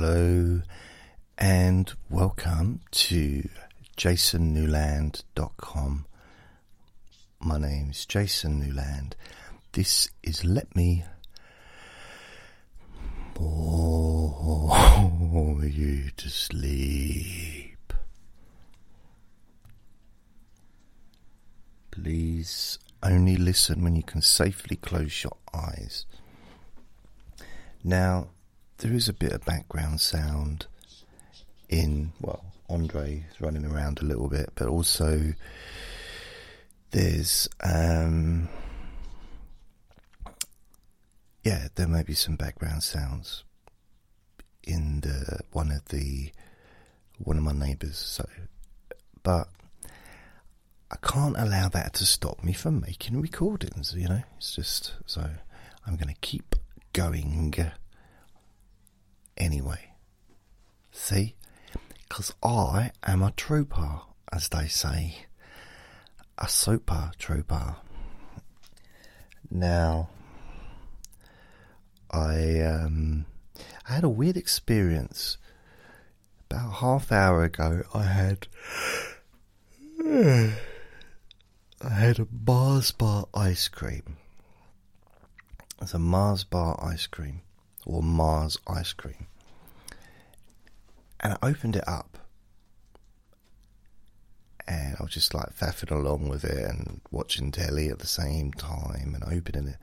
Hello and welcome to jasonnewland.com. My name is Jason Newland. This is Let Me Bore You to Sleep. Please only listen when you can safely close your eyes. Now, there is a bit of background sound in, well, Andre is running around a little bit, but also there's, um, yeah, there may be some background sounds in the one of the one of my neighbours. So, but I can't allow that to stop me from making recordings. You know, it's just so I'm going to keep going anyway. See? Because I am a trooper, as they say. A super trooper. Now, I, um, I had a weird experience. About half hour ago, I had. I had a Mars bar ice cream. It's a Mars bar ice cream, or Mars ice cream. And I opened it up, and I was just like faffing along with it and watching telly at the same time and opening it.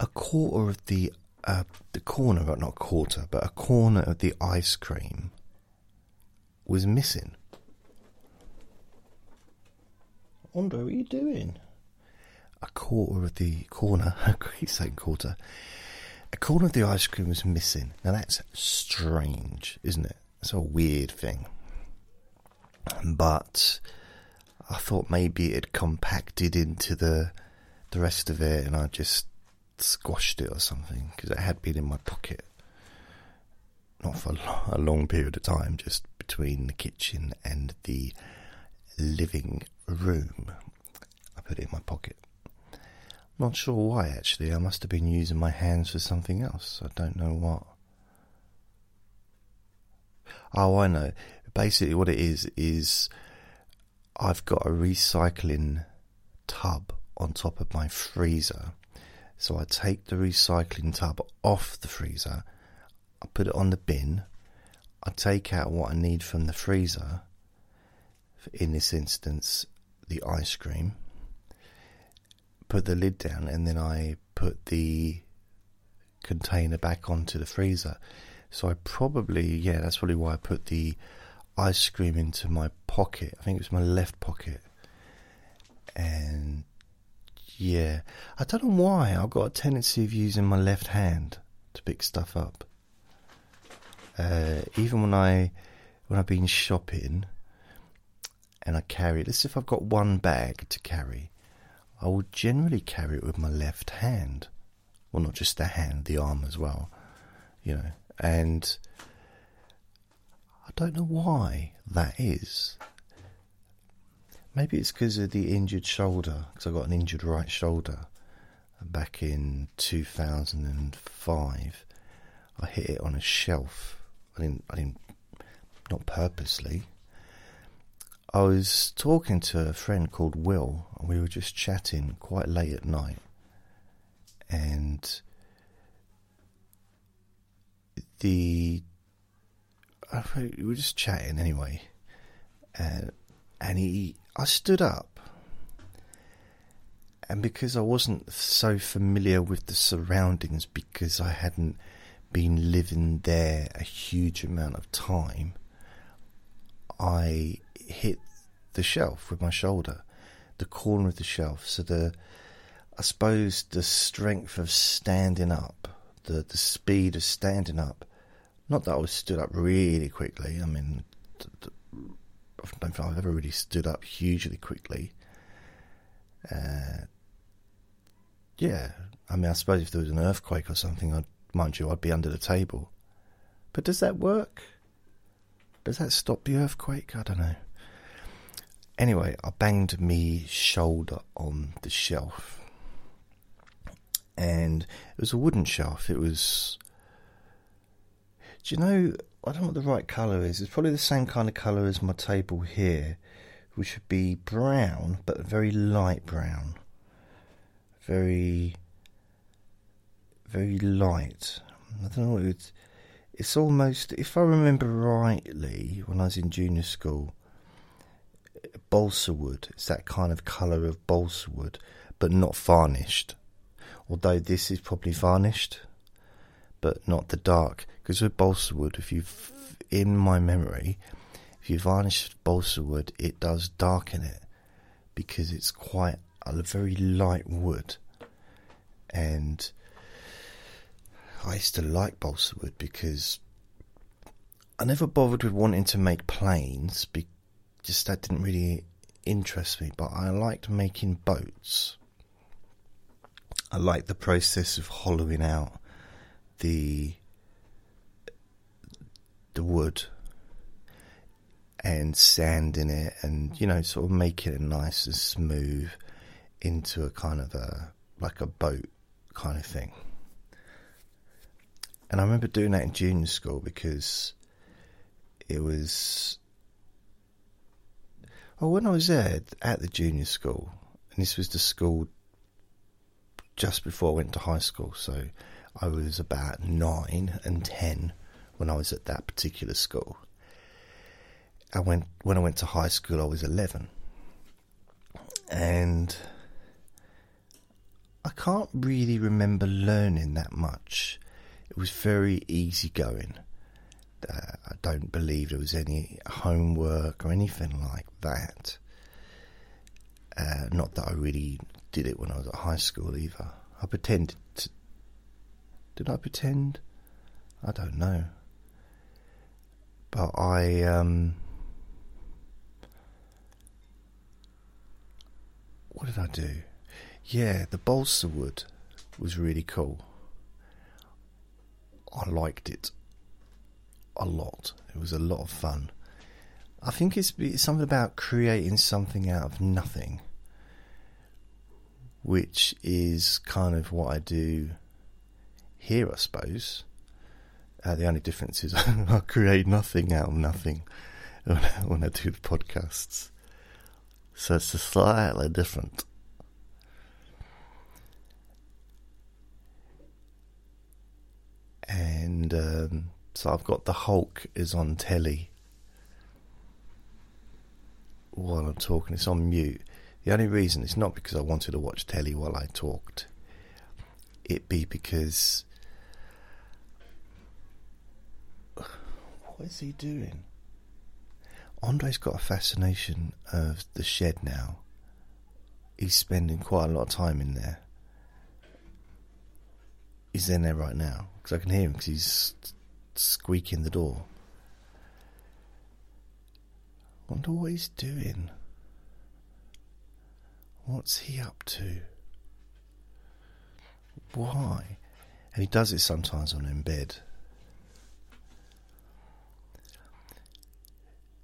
A quarter of the uh, the corner, not quarter, but a corner of the ice cream was missing. Andre, what are you doing? A quarter of the corner, keep saying quarter. A corner of the ice cream was missing. Now that's strange, isn't it? It's a weird thing. But I thought maybe it had compacted into the the rest of it, and I just squashed it or something because it had been in my pocket. Not for a long period of time, just between the kitchen and the living room. I put it in my pocket. Not sure why actually. I must have been using my hands for something else. I don't know what. Oh, I know. Basically, what it is is I've got a recycling tub on top of my freezer. So I take the recycling tub off the freezer, I put it on the bin, I take out what I need from the freezer, in this instance, the ice cream, put the lid down, and then I put the container back onto the freezer. So I probably, yeah, that's probably why I put the ice cream into my pocket. I think it was my left pocket. And yeah, I don't know why. I've got a tendency of using my left hand to pick stuff up. Uh, even when I when I've been shopping and I carry let's say if I've got one bag to carry, I will generally carry it with my left hand. Well, not just the hand, the arm as well, you know. And I don't know why that is. Maybe it's because of the injured shoulder, because I got an injured right shoulder back in 2005. I hit it on a shelf. I didn't, I didn't, not purposely. I was talking to a friend called Will, and we were just chatting quite late at night. And the we were just chatting anyway, and and he I stood up, and because I wasn't so familiar with the surroundings, because I hadn't been living there a huge amount of time, I hit the shelf with my shoulder, the corner of the shelf. So the, I suppose the strength of standing up, the the speed of standing up. Not that I was stood up really quickly. I mean, I don't think I've ever really stood up hugely quickly. Uh, yeah, I mean, I suppose if there was an earthquake or something, I'd, mind you, I'd be under the table. But does that work? Does that stop the earthquake? I don't know. Anyway, I banged me shoulder on the shelf. And it was a wooden shelf. It was Do you know? I don't know what the right colour is. It's probably the same kind of colour as my table here, which would be brown, but very light brown. Very, very light. I don't know. It's, it's almost, if I remember rightly, when I was in junior school, balsa wood. It's that kind of colour of balsa wood, but not varnished. Although this is probably varnished, but not the dark. Because with balsa wood, if you, in my memory, if you varnish balsa wood, it does darken it because it's quite a very light wood. And I used to like balsa wood because I never bothered with wanting to make planes. Be- just that didn't really interest me. But I liked making boats. I liked the process of hollowing out the the wood and sanding it and you know sort of making it nice and smooth into a kind of a like a boat kind of thing. And I remember doing that in junior school because it was. Oh, when I was there at the junior school, and this was the school just before I went to high school, so I was about nine and ten when I was at that particular school. I went when I went to high school, I was eleven, and I can't really remember learning that much it was very easygoing. Uh, I don't believe there was any homework or anything like that. Uh, not that I really did it when I was at high school either. I pretended to. Did I pretend? I don't know. But I. Um, what did I do? Yeah, the balsa wood was really cool. I liked it a lot. It was a lot of fun. I think it's, it's something about creating something out of nothing, which is kind of what I do here, I suppose. Uh, the only difference is I create nothing out of nothing when I, when I do the podcasts. So it's slightly different. and um, so I've got the Hulk is on telly while I'm talking. It's on mute. The only reason it's not because I wanted to watch telly while I talked. It be because what is he doing? Andre's got a fascination of the shed now. He's spending quite a lot of time in there. He's in there right now because I can hear him because he's squeaking the door. Wonder what he's doing. What's he up to? Why? And he does it sometimes I'm in bed.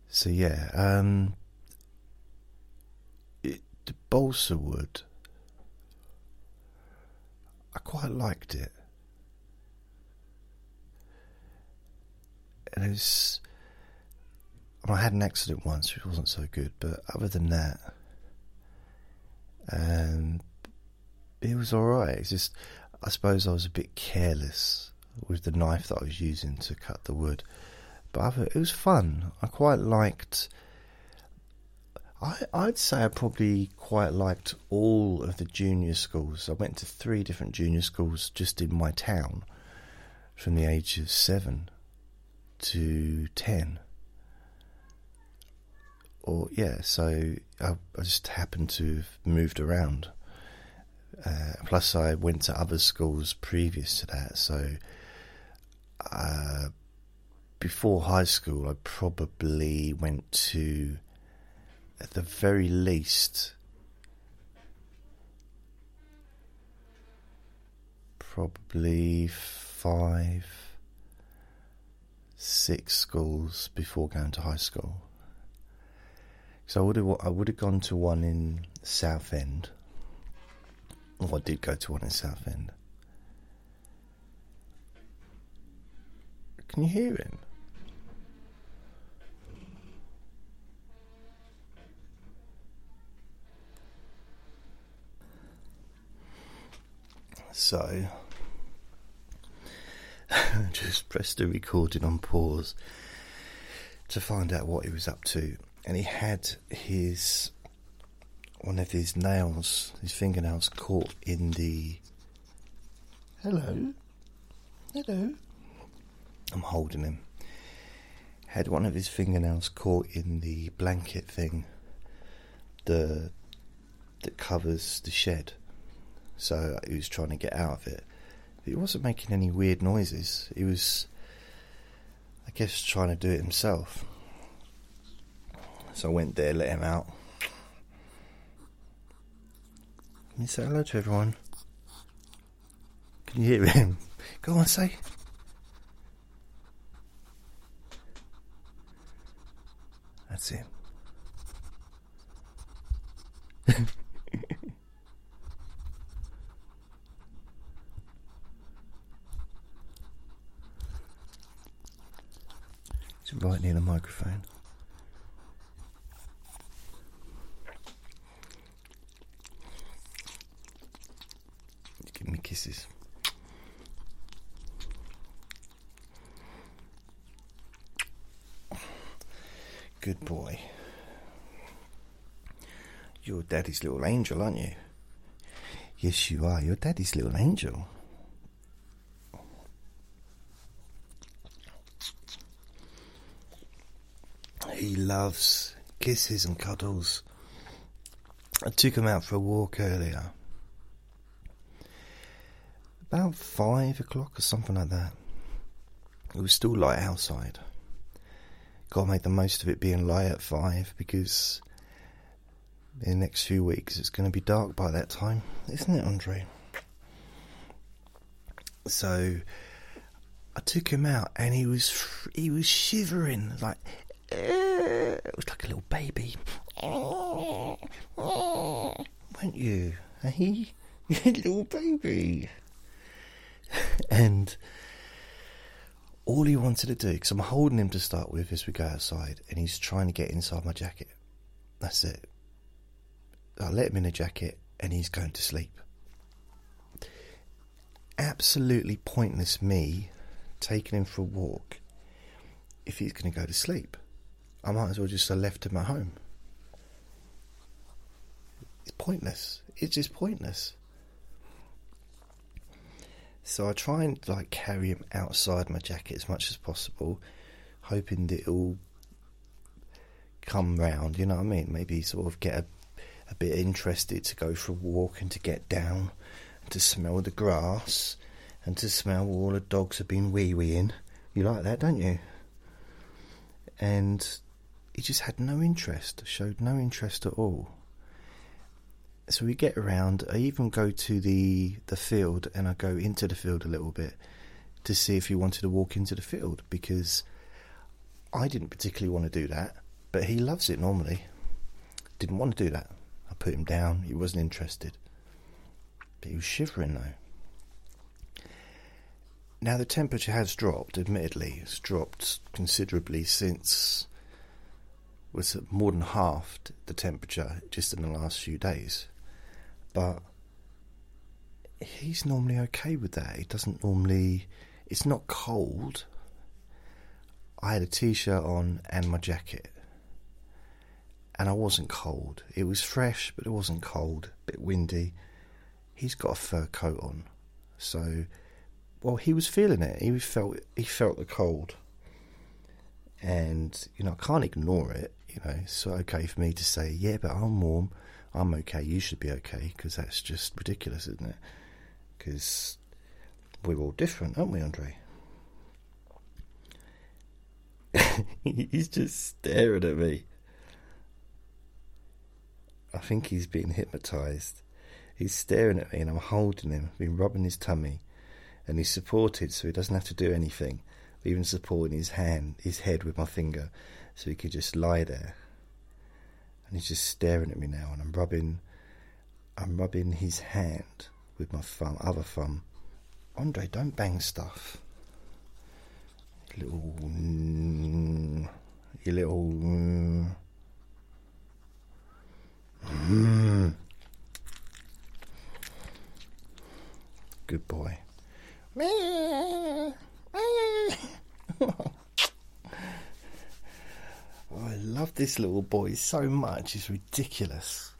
So yeah, um, it, the balsa wood. I quite liked it. And it was. Well, I had an accident once, which wasn't so good, but other than that, um, it was all right. It's just, I suppose I was a bit careless with the knife that I was using to cut the wood, but other, it was fun. I quite liked. I, I'd say I probably quite liked all of the junior schools. I went to three different junior schools just in my town from the age of seven to 10. Or, yeah, so I, I just happened to have moved around. Uh, plus, I went to other schools previous to that, so uh, before high school, I probably went to, at the very least, probably five six schools before going to high school. So I would have I would have gone to one in Southend. Or I did go to one in Southend. Can you hear him? So, just pressed the recording on pause to find out what he was up to, and he had his one of his nails, his fingernails, caught in the. Hello, hello. I'm holding him. Had one of his fingernails caught in the blanket thing, the that covers the shed. So he was trying to get out of it. He wasn't making any weird noises. He was, I guess, trying to do it himself. So I went there, let him out. Can you say hello to everyone? Can you hear him? Go on, say. That's it. right near the microphone. Give me kisses. Good boy. You're daddy's little angel, aren't you? Yes, you are. You're daddy's little angel. He loves kisses and cuddles. I took him out for a walk earlier. About five o'clock or something like that. It was still light outside. Gotta make the most of it being light at five because in the next few weeks it's going to be dark by that time, isn't it, Andre? So I took him out and he was he was shivering like it was like a little baby. Weren't you? Eh? Hey, little baby. and all he wanted to do, because I'm holding him to start with as we go outside, and he's trying to get inside my jacket. That's it. I let him in a jacket, and he's going to sleep. Absolutely pointless me taking him for a walk if he's going to go to sleep. I might as well just have left him at home. It's pointless. It's just pointless. So I try and like carry him outside my jacket as much as possible, hoping that it'll come round. You know what I mean? Maybe sort of get a, a bit interested to go for a walk and to get down and to smell the grass and to smell all the dogs have been wee weeing. You like that, don't you? And he just had no interest, showed no interest at all. So we get around. I even go to the the field and I go into the field a little bit to see if he wanted to walk into the field because I didn't particularly want to do that, but he loves it normally. Didn't want to do that. I put him down. He wasn't interested. But he was shivering though. Now the temperature has dropped. Admittedly, it's dropped considerably since was more than halved the temperature just in the last few days. But he's normally okay with that. He doesn't normally. It's not cold. I had a t shirt on and my jacket. And I wasn't cold. It was fresh, but it wasn't cold. A bit windy. He's got a fur coat on. So, well, he was feeling it. He felt he felt the cold. And, you know, I can't ignore it you know, it's okay for me to say, yeah, but I'm warm, I'm okay, you should be okay, because that's just ridiculous, isn't it? Because we're all different, aren't we, Andre? he's just staring at me. I think he's being hypnotized. He's staring at me and I'm holding him, I've been rubbing his tummy, and he's supported so he doesn't have to do anything, even supporting his hand, his head with my finger so he could just lie there. And he's just staring at me now, and I'm rubbing, I'm rubbing his hand with my thumb, other thumb. Andre, don't bang stuff. little, your little. Mm, mm. Good boy. Oh, I love this little boy so much. It's ridiculous.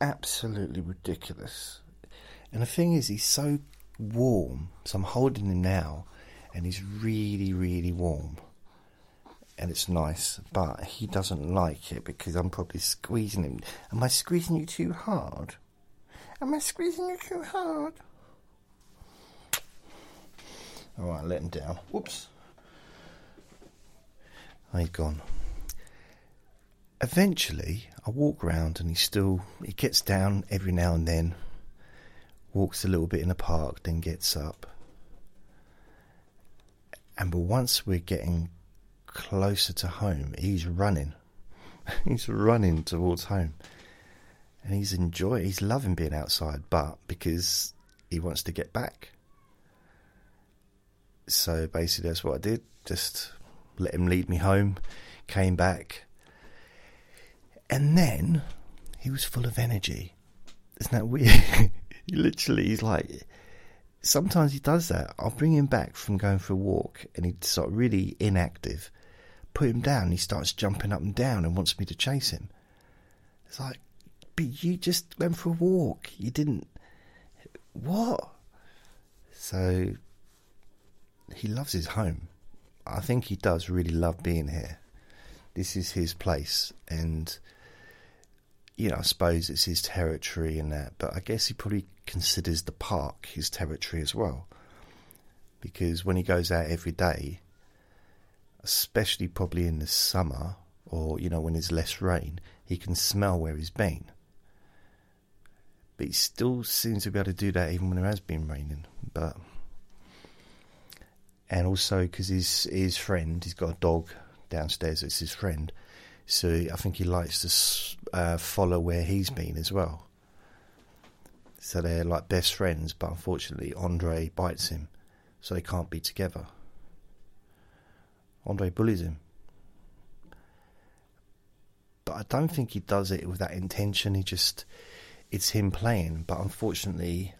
Absolutely ridiculous. And the thing is, he's so warm. So I'm holding him now, and he's really, really warm. And it's nice, but he doesn't like it because I'm probably squeezing him. Am I squeezing you too hard? Am I squeezing you too hard? Alright, let him down. Whoops. He's gone. Eventually, I walk round and he still he gets down every now and then, walks a little bit in the park, then gets up. And but once we're getting closer to home, he's running. he's running towards home. And he's enjoying he's loving being outside, but because he wants to get back. So basically that's what I did. Just let him lead me home, came back, and then he was full of energy. Isn't that weird? he literally, he's like, sometimes he does that. I'll bring him back from going for a walk, and he's sort of really inactive. Put him down, he starts jumping up and down and wants me to chase him. It's like, but you just went for a walk. You didn't. What? So he loves his home. I think he does really love being here. This is his place, and you know, I suppose it's his territory and that, but I guess he probably considers the park his territory as well. Because when he goes out every day, especially probably in the summer or, you know, when there's less rain, he can smell where he's been. But he still seems to be able to do that even when there has been raining. But and also because his his friend, he's got a dog downstairs. It's his friend, so I think he likes to uh, follow where he's been as well. So they're like best friends, but unfortunately, Andre bites him, so they can't be together. Andre bullies him. But I don't think he does it with that intention. He just, it's him playing. But unfortunately,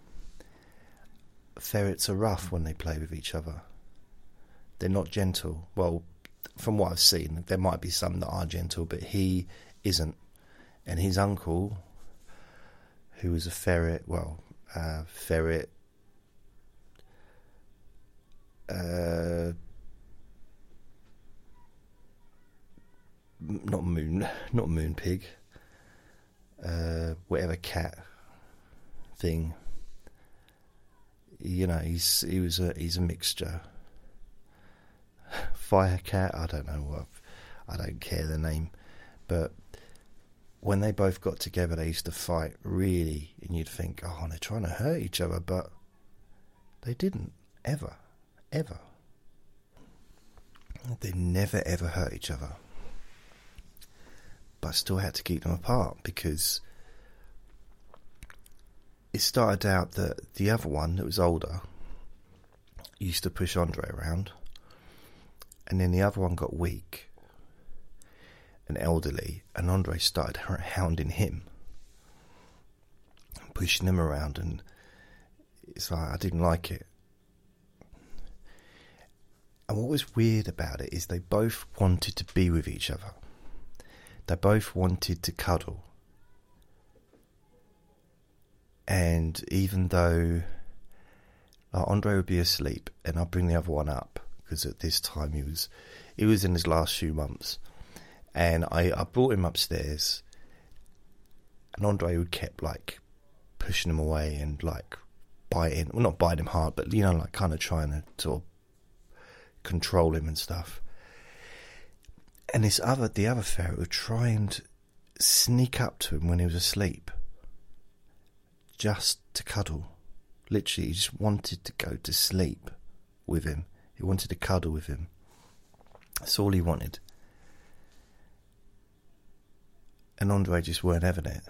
ferrets are rough when they play with each other they're not gentle. Well, from what I've seen, there might be some that are gentle, but he isn't. And his uncle, who was a ferret, well, uh, ferret, uh, not moon, not moon pig, uh, whatever cat thing. You know, he's he was a he's a mixture. Firecat, I don't know what, I don't care the name, but when they both got together, they used to fight really, and you'd think, oh, they're trying to hurt each other, but they didn't ever, ever. They never ever hurt each other, but I still had to keep them apart because it started out that the other one that was older used to push Andre around and then the other one got weak and elderly, and Andre started hounding him, pushing him around, and it's like I didn't like it. And what was weird about it is they both wanted to be with each other. They both wanted to cuddle. And even though like Andre would be asleep and I'd bring the other one up, because at this time he was he was in his last few months, and I I brought him upstairs, and Andre would kept like pushing him away and like biting, well not biting him hard, but you know like kind of trying to sort of control him and stuff. And this other the other ferret would try and sneak up to him when he was asleep, just to cuddle. Literally, he just wanted to go to sleep with him. He wanted to cuddle with him. That's all he wanted. And Andre just weren't having it.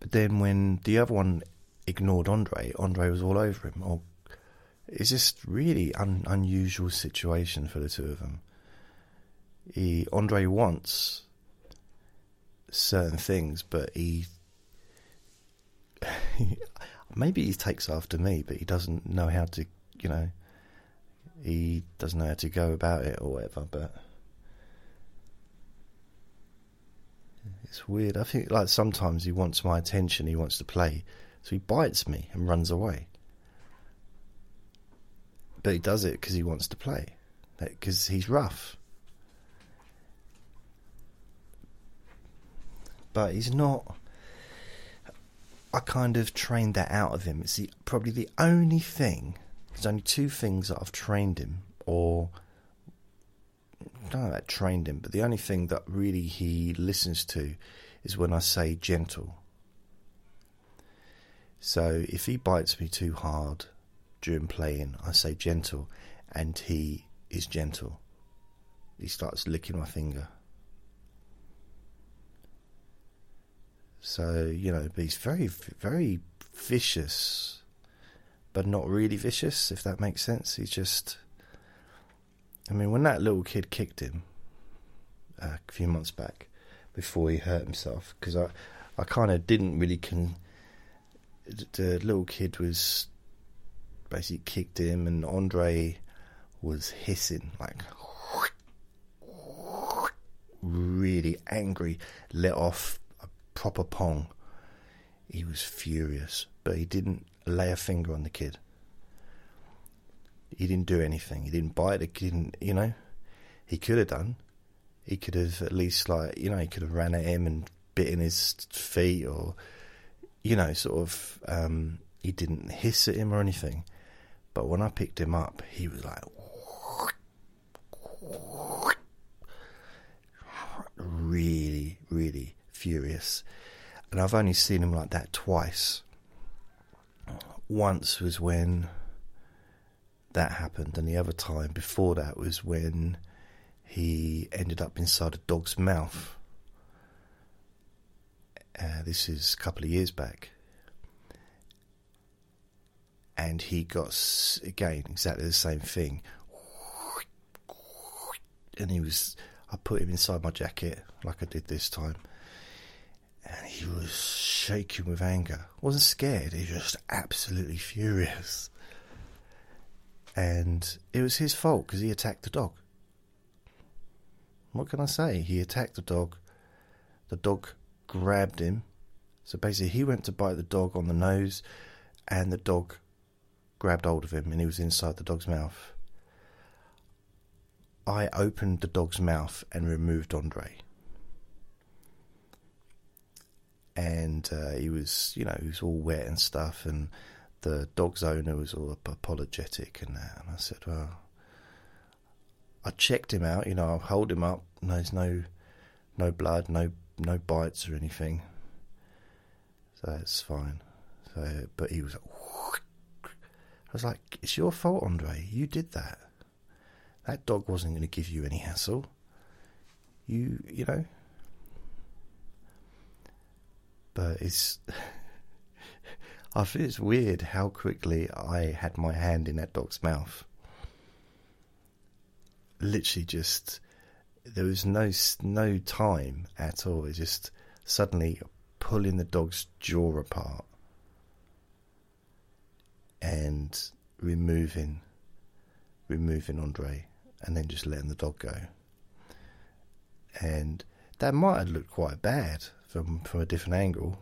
But then when the other one ignored Andre, Andre was all over him. Or it's just really un, unusual situation for the two of them. He Andre wants certain things, but he maybe he takes after me, but he doesn't know how to, you know, he doesn't know how to go about it or whatever. But it's weird. I think like sometimes he wants my attention, he wants to play, so he bites me and runs away. But he does it because he wants to play, because he's rough. But he's not. I kind of trained that out of him. It's the, probably the only thing. There's only two things that I've trained him, or I don't know about trained him, but the only thing that really he listens to is when I say gentle. So if he bites me too hard during playing, I say gentle, and he is gentle. He starts licking my finger. So, you know, but he's very, very vicious, but not really vicious, if that makes sense. He's just. I mean, when that little kid kicked him uh, a few months back before he hurt himself, because I, I kind of didn't really con. The little kid was basically kicked him, and Andre was hissing like really angry, let off a proper pong. He was furious, but he didn't lay a finger on the kid. He didn't do anything. He didn't bite He didn't, You know, he could have done. He could have at least like you know he could have ran at him and bitten his feet or you know sort of. Um, he didn't hiss at him or anything. But when I picked him up, he was like really, really furious. And I've only seen him like that twice. Once was when that happened, and the other time before that was when he ended up inside a dog's mouth. Uh, this is a couple of years back and he got again exactly the same thing. And he was, I put him inside my jacket like I did this time, and he was shaking with anger. wasn't scared. He was just absolutely furious, and it was his fault because he attacked the dog. What can I say? He attacked the dog. The dog grabbed him. So basically, he went to bite the dog on the nose, and the dog grabbed hold of him and he was inside the dog's mouth. I opened the dog's mouth and removed Andre. And uh, he was, you know, he was all wet and stuff. And the dog's owner was all apologetic and that. And I said, well, I checked him out, you know, I hold him up. and There's no, no blood, no, no bites or anything. So it's fine. So, but he was I was like, it's your fault, Andre. You did that. That dog wasn't going to give you any hassle. You, you know. But it's. I feel it's weird how quickly I had my hand in that dog's mouth. Literally, just there was no no time at all. It just suddenly pulling the dog's jaw apart and removing removing Andre and then just letting the dog go. And that might have looked quite bad from from a different angle,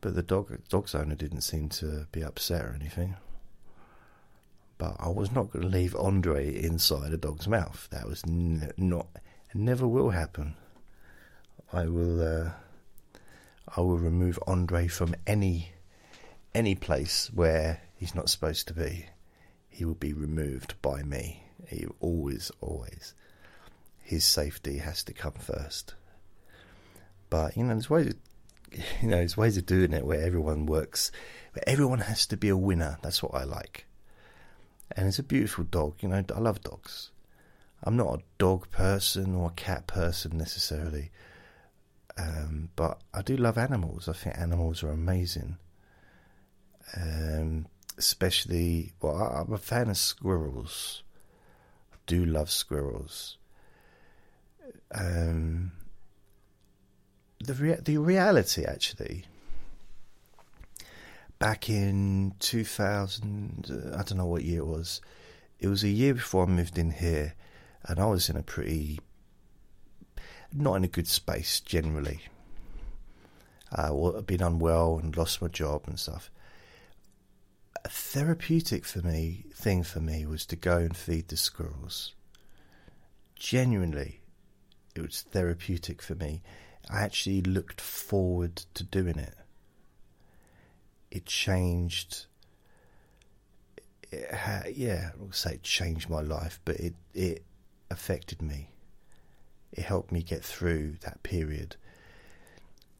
but the dog dog's owner didn't seem to be upset or anything. But I was not going to leave Andre inside a dog's mouth. That was not, never will happen. I will, uh, I will remove Andre from any, any place where he's not supposed to be, he will be removed by me. He always, always. His safety has to come first. But you know, there's ways. Of, you know, there's ways of doing it where everyone works, where everyone has to be a winner. That's what I like. And it's a beautiful dog. You know, I love dogs. I'm not a dog person or a cat person necessarily, um, but I do love animals. I think animals are amazing. Um, especially, well, I'm a fan of squirrels. I do love squirrels. Um, the the reality actually back in 2000 uh, I don't know what year it was it was a year before I moved in here and I was in a pretty not in a good space generally. Uh, I'd been unwell and lost my job and stuff. A therapeutic for me thing for me was to go and feed the squirrels. Genuinely it was therapeutic for me I actually looked forward to doing it. It changed. It yeah, I will say it changed my life, but it it affected me. It helped me get through that period,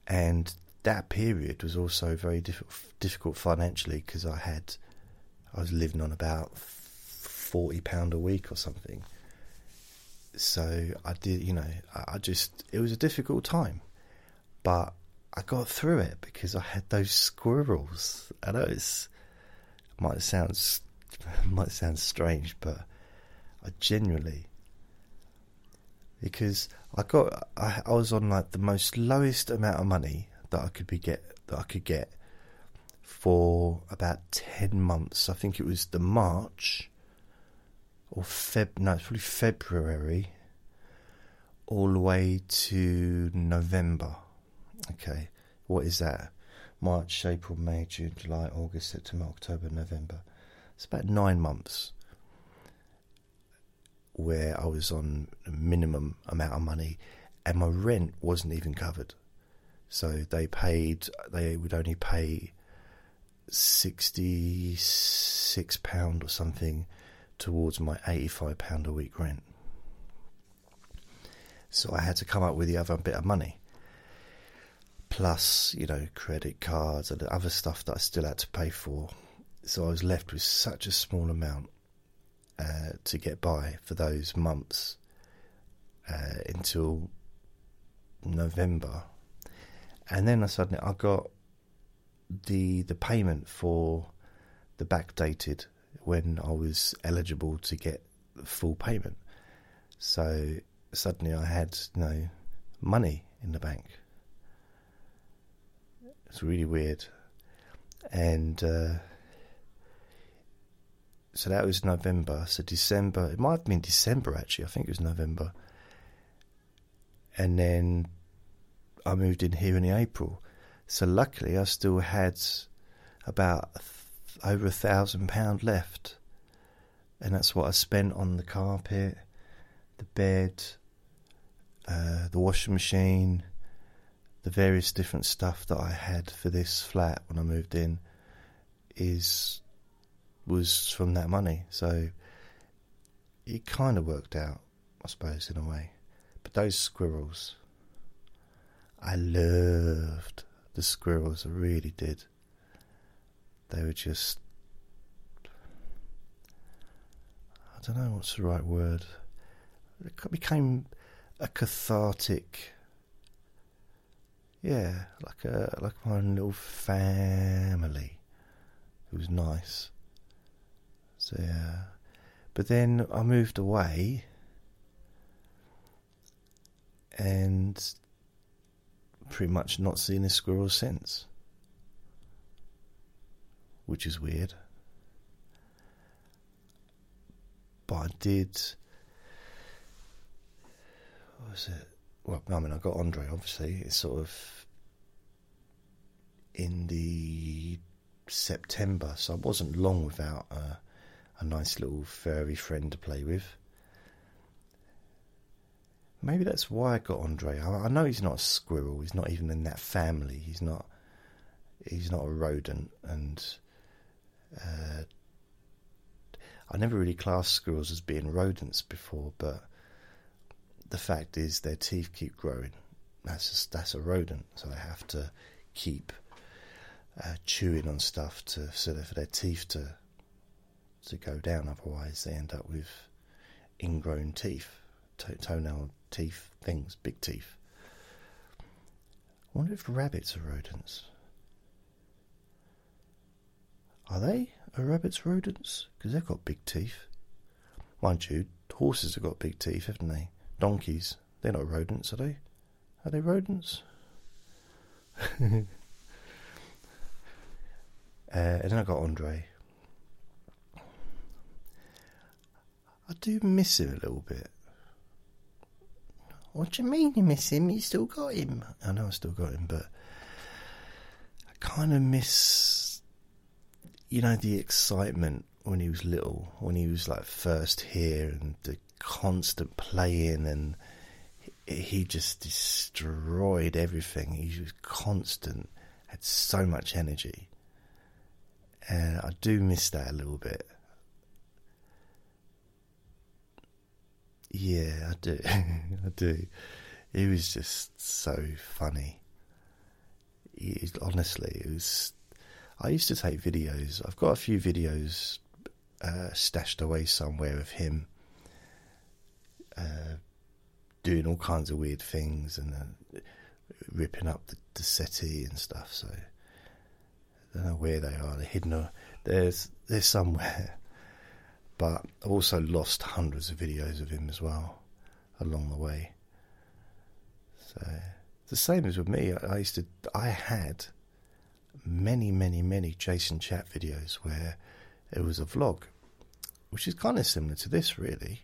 and that period was also very diff- difficult financially because I had I was living on about forty pound a week or something so I did, you know, I just, it was a difficult time, but I got through it because I had those squirrels. I know it's, might sound, might sound strange, but I genuinely, because I got, I, I was on like the most lowest amount of money that I could be get, that I could get for about 10 months. I think it was the March or Feb, no, it's probably February, all the way to November. Okay, what is that? March, April, May, June, July, August, September, October, November. It's about nine months where I was on a minimum amount of money and my rent wasn't even covered. So they paid, they would only pay £66 or something towards my £85 a week rent. So I had to come up with the other bit of money. Plus, you know, credit cards and other stuff that I still had to pay for. So I was left with such a small amount uh, to get by for those months uh, until November. And then I suddenly I got the the payment for the backdated when I was eligible to get full payment. So suddenly I had you know money in the bank. It's really weird, and uh, so that was November. So December, it might have been December actually. I think it was November, and then I moved in here in April. So luckily, I still had about over a thousand pound left, and that's what I spent on the carpet, the bed, uh, the washing machine, the various different stuff that I had for this flat when I moved in, is was from that money. So it kind of worked out, I suppose, in a way. But those squirrels, I loved the squirrels. I really did. They were just. I don't know what's the right word. It became a cathartic. Yeah, like a like my little family. It was nice. So yeah, but then I moved away, and pretty much not seen a squirrel since which is weird. But I did. What was it? Well, I mean, I got Andre, obviously. It's sort of in the September, so I wasn't long without a, a nice little furry friend to play with. Maybe that's why I got Andre. I, I know he's not a squirrel. He's not even in that family. He's not. He's not a rodent, and uh, I never really classed squirrels as being rodents before, but the fact is their teeth keep growing. That's just, that's a rodent, so they have to keep uh, chewing on stuff to so that for their teeth to to go down. Otherwise, they end up with ingrown teeth, to- toenail teeth, things, big teeth. I wonder if rabbits are rodents. Are they? Are rabbits rodents? Because they've got big teeth. Mind you, horses have got big teeth, haven't they? Donkeys, they're not rodents, are they? Are they rodents? uh, and then I got Andre. I do miss him a little bit. What do you mean you miss him? You still got him. I know I still got him, but I kind of miss, you know, the excitement when he was little, when he was like first here and the constant playing and he just destroyed everything. He was constant, had so much energy. And I do miss that a little bit. Yeah, I do. I do. He was just so funny. He, honestly, it was. I used to take videos. I've got a few videos uh, stashed away somewhere of him uh, doing all kinds of weird things and uh, ripping up the, the settee and stuff. So I don't know where they are. They're hidden. There's there's somewhere. But I've also lost hundreds of videos of him as well along the way. So the same as with me. I used to, I had many, many, many Jason Chat videos where it was a vlog, which is kind of similar to this, really.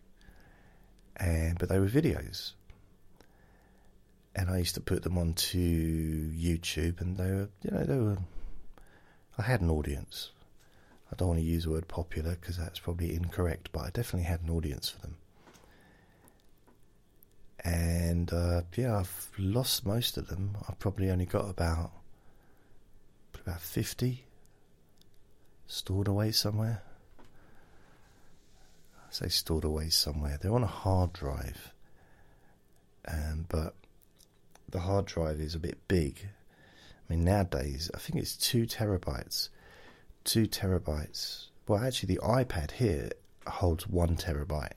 And but they were videos, and I used to put them onto YouTube, and they were, you know, they were. I had an audience. I don't want to use the word popular because that's probably incorrect, but I definitely had an audience for them. And uh, yeah, I've lost most of them. I've probably only got about about fifty stored away somewhere. I say stored away somewhere. They're on a hard drive, um, but the hard drive is a bit big. I mean, nowadays I think it's two terabytes two terabytes. Well, actually, the iPad here holds one terabyte.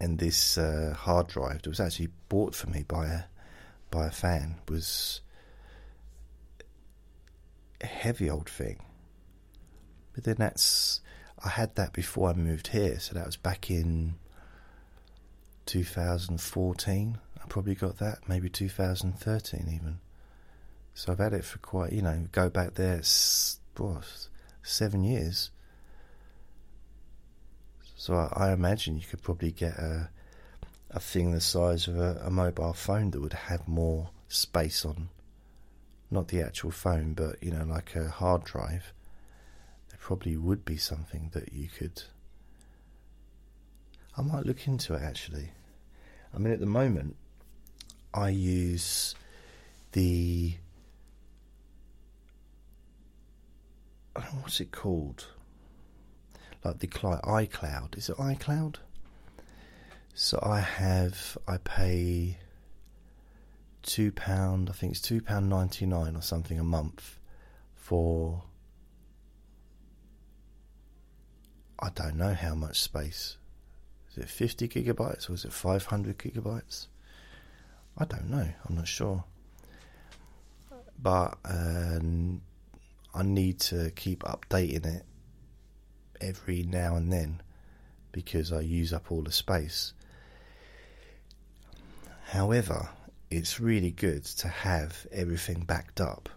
And this uh, hard drive that was actually bought for me by a by a fan was heavy old thing. But then that's I had that before I moved here, so that was back in 2014. I probably got that, maybe 2013 even. So I've had it for quite, you know, go back there, what, seven years. So I, I, imagine you could probably get a a thing the size of a, a mobile phone that would have more space on, not the actual phone, but you know, like a hard drive. There probably would be something that you could. I might look into it actually. I mean, at the moment, I use the what's it called? Like the iCloud. Is it iCloud? So I have I pay two pound. I think it's two pound ninety nine or something a month for. I don't know how much space. Is it fifty gigabytes or is it five hundred gigabytes? I don't know. I'm not sure. But um, I need to keep updating it every now and then because I use up all the space. However, it's really good to have everything backed up.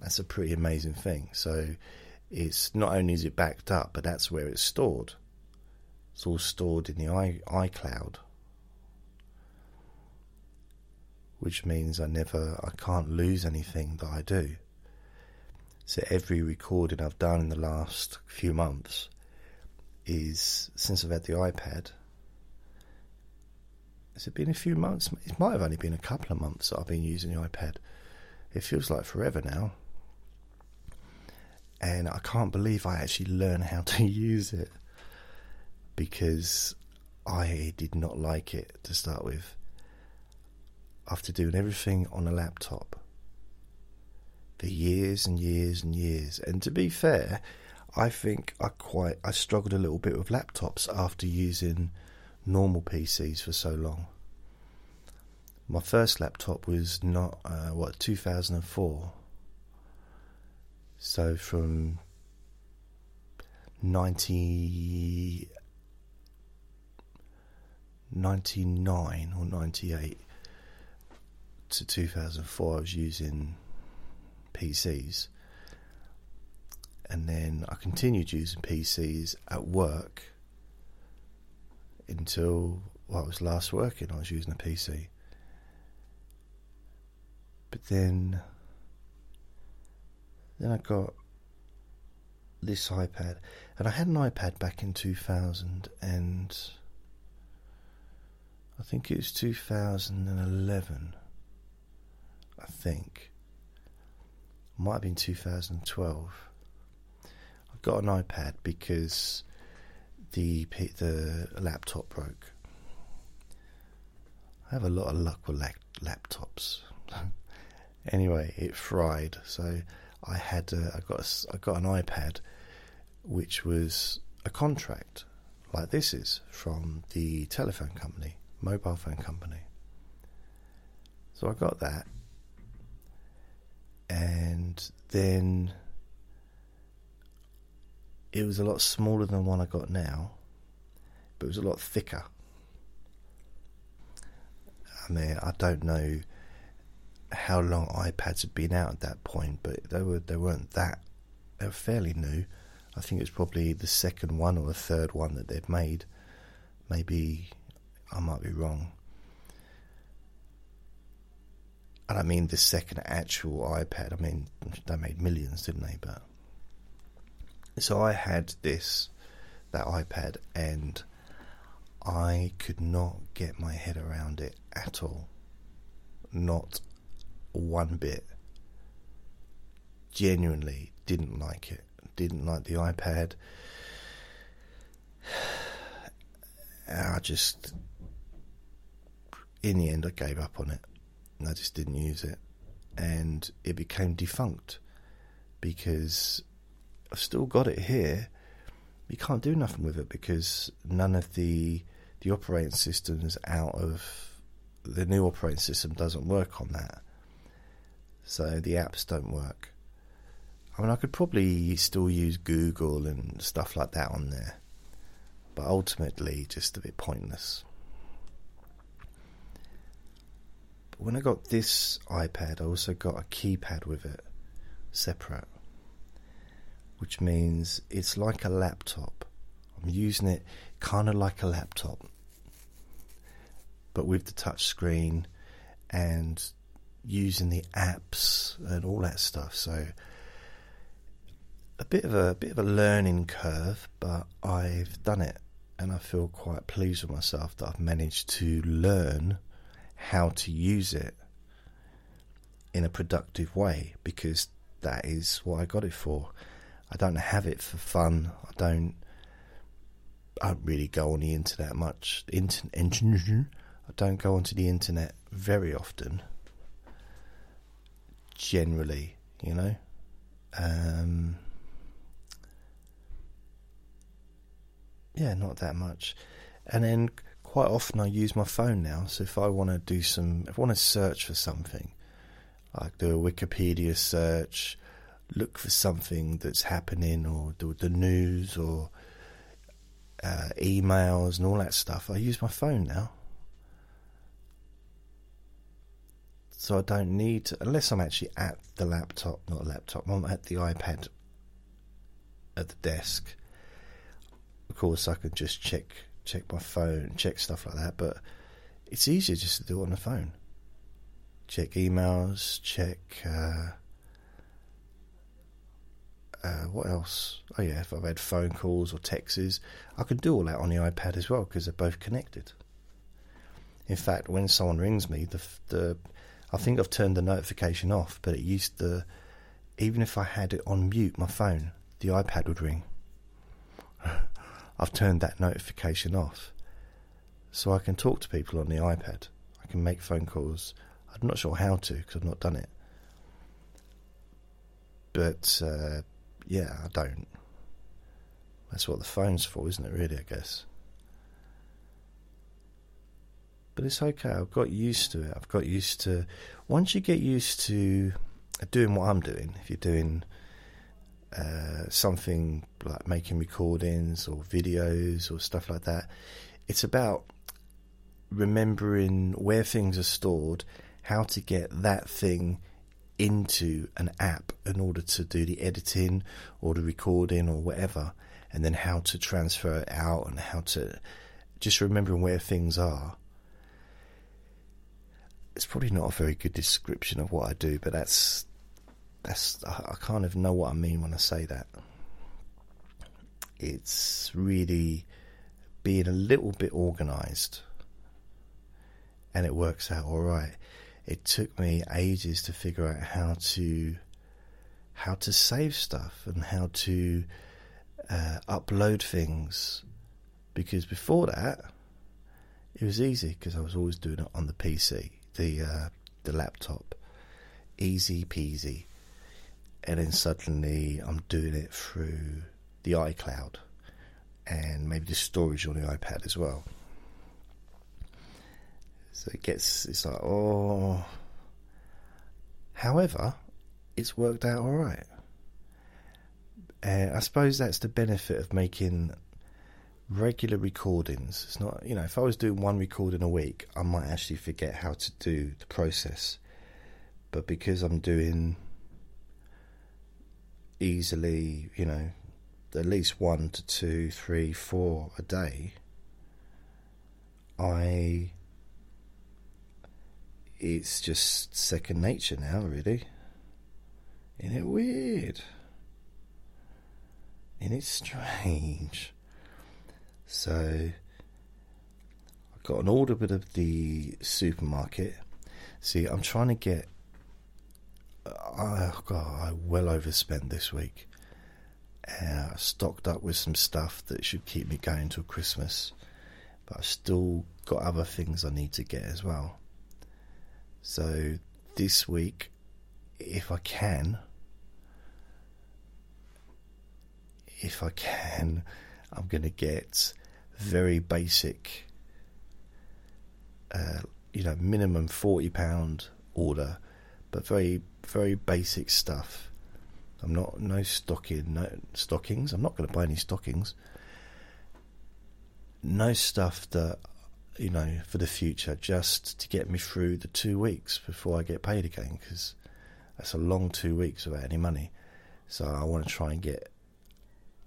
That's a pretty amazing thing. So it's not only is it backed up, but that's where it's stored. It's all stored in the iCloud, which means I never, I can't lose anything that I do. So every recording I've done in the last few months is since I've had the iPad. Has it been a few months? It might have only been a couple of months that I've been using the iPad. It feels like forever now. And I can't believe I actually learned how to use it because I did not like it to start with. After doing everything on a laptop, for years and years and years. And to be fair, I think I quite I struggled a little bit with laptops after using normal PCs for so long. My first laptop was not uh, what 2004. So from 90, 99 or 98 to 2004, I was using PCs. And then I continued using PCs at work until well, I was last working, I was using a PC. But then, then I got this iPad, and I had an iPad back in 2000, and I think it was 2011. I think might have been 2012. I got an iPad because the the laptop broke. I have a lot of luck with laptops. anyway, it fried, so I had a, I got a, I got an iPad, which was a contract like this is from the telephone company, mobile phone company. So I got that, and then it was a lot smaller than the one I got now, but it was a lot thicker. I mean, I don't know how long iPads had been out at that point, but they were they weren't that they were fairly new. I think it was probably the second one or the third one that they'd made. Maybe I might be wrong. And I mean the second actual iPad. I mean they made millions, didn't they? But so I had this that iPad and I could not get my head around it at all. Not one bit. Genuinely didn't like it. Didn't like the iPad. I just, in the end, I gave up on it. I just didn't use it. And it became defunct because I've still got it here. You can't do nothing with it because none of the the operating systems out of the new operating system doesn't work on that. So the apps don't work. I mean, I could probably still use Google and stuff like that on there, but ultimately, just a bit pointless. But when I got this iPad, I also got a keypad with it, separate, which means it's like a laptop. I'm using it kind of like a laptop but with the touch screen and using the apps and all that stuff. So a bit of a, a bit of a learning curve, but I've done it, and I feel quite pleased with myself that I've managed to learn how to use it in a productive way because that is what I got it for. I don't have it for fun. I don't. I don't really go on the internet much. Internet, I don't go onto the internet very often. Generally, you know. Um, yeah, not that much. And then quite often I use my phone now. So if I want to do some, if I want to search for something, like do a Wikipedia search, look for something that's happening, or do the news, or uh, emails and all that stuff. I use my phone now. So I don't need to, unless I'm actually at the laptop, not a laptop, I'm at the iPad at the desk. Of course, I can just check check my phone, check stuff like that, but it's easier just to do it on the phone. Check emails, check. Uh, uh, what else? Oh yeah, if I've had phone calls or texts, I can do all that on the iPad as well because they're both connected. In fact, when someone rings me, the the I think I've turned the notification off, but it used to, even if I had it on mute, my phone, the iPad would ring. I've turned that notification off. So I can talk to people on the iPad. I can make phone calls. I'm not sure how to because I've not done it. But uh, yeah, I don't. That's what the phone's for, isn't it, really, I guess? but it's okay. I've got used to it. I've got used to. Once you get used to doing what I'm doing, if you're doing uh, something like making recordings or videos or stuff like that. It's about remembering where things are stored, how to get that thing into an app in order to do the editing or the recording or whatever, and then how to transfer it out and how to just remembering where things are. It's probably not a very good description of what I do, but that's that's I kind of know what I mean when I say that. It's really being a little bit organized and it works out all right. It took me ages to figure out how to how to save stuff and how to uh, upload things. Because before that it was easy because I was always doing it on the PC, the uh, the laptop, easy peasy, and then suddenly I'm doing it through the iCloud and maybe the storage on the iPad as well. So it gets, it's like, oh. However, it's worked out all right. And I suppose that's the benefit of making regular recordings. It's not, you know, if I was doing one recording a week, I might actually forget how to do the process. But because I'm doing easily, you know, at least one to two, three, four a day, I it's just second nature now, really. Isn't it weird? Isn't it strange? So, I've got an order bit of the supermarket. See, I'm trying to get. Oh God, I well overspent this week. Uh, stocked up with some stuff that should keep me going till Christmas, but I've still got other things I need to get as well. So this week, if I can, if I can, I'm going to get very basic, uh, you know, minimum forty pound order, but very very basic stuff. I'm not no stocking no stockings. I'm not going to buy any stockings. No stuff that you know, for the future, just to get me through the two weeks before I get paid again, because that's a long two weeks without any money. So I want to try and get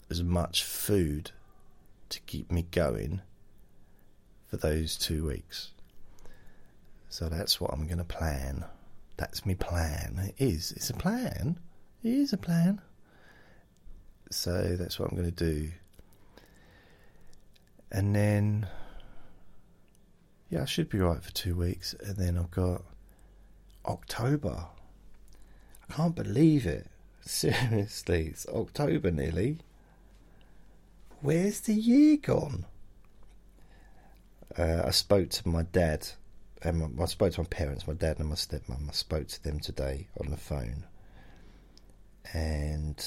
as much food to keep me going for those two weeks. So that's what I'm going to plan. That's my plan. It is. It's a plan. It is a plan. So that's what I'm going to do. And then yeah, I should be right for two weeks. And then I've got October. I can't believe it. Seriously, it's October nearly. Where's the year gone? Uh, I spoke to my dad, and my, I spoke to my parents, my dad and my stepmom. I spoke to them today on the phone, and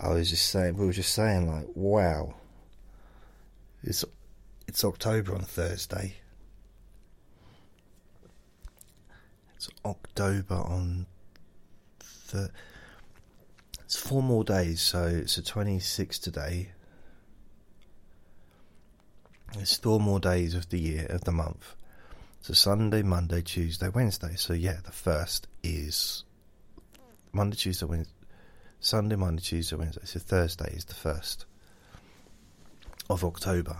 I was just saying, we were just saying, like, wow, it's it's October on Thursday, It's October on the. It's four more days, so it's the 26th today. It's four more days of the year, of the month. So Sunday, Monday, Tuesday, Wednesday. So yeah, the first is Monday, Tuesday, Wednesday. Sunday, Monday, Tuesday, Wednesday. So Thursday is the first of October.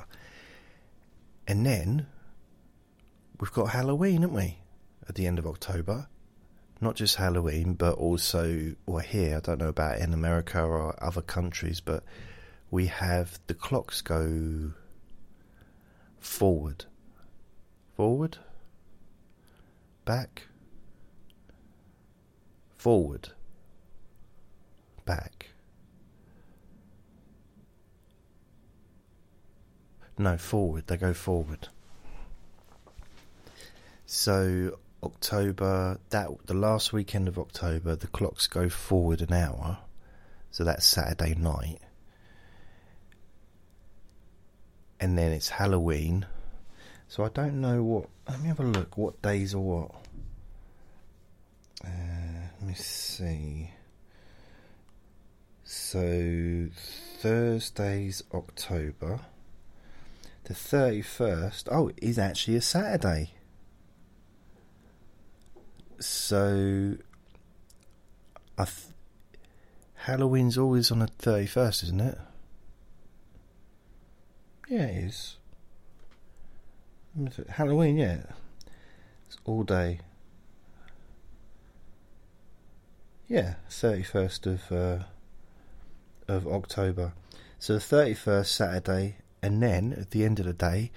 And then we've got Halloween, haven't we? At the end of October. Not just Halloween, but also, well, here, I don't know about in America or other countries, but we have the clocks go forward. Forward? Back? Forward? Back? No, forward. They go forward. So October, that the last weekend of October, the clocks go forward an hour, so that's Saturday night, and then it's Halloween. So I don't know what. Let me have a look. What days are what? Uh, let me see. So Thursday's October. The 31st, oh, it is actually a Saturday. So I th- Halloween's always on the 31st, isn't it? Yeah, it is. Halloween, yeah. It's all day. Yeah, 31st of uh, of October. So the 31st Saturday, and then at the end of the day,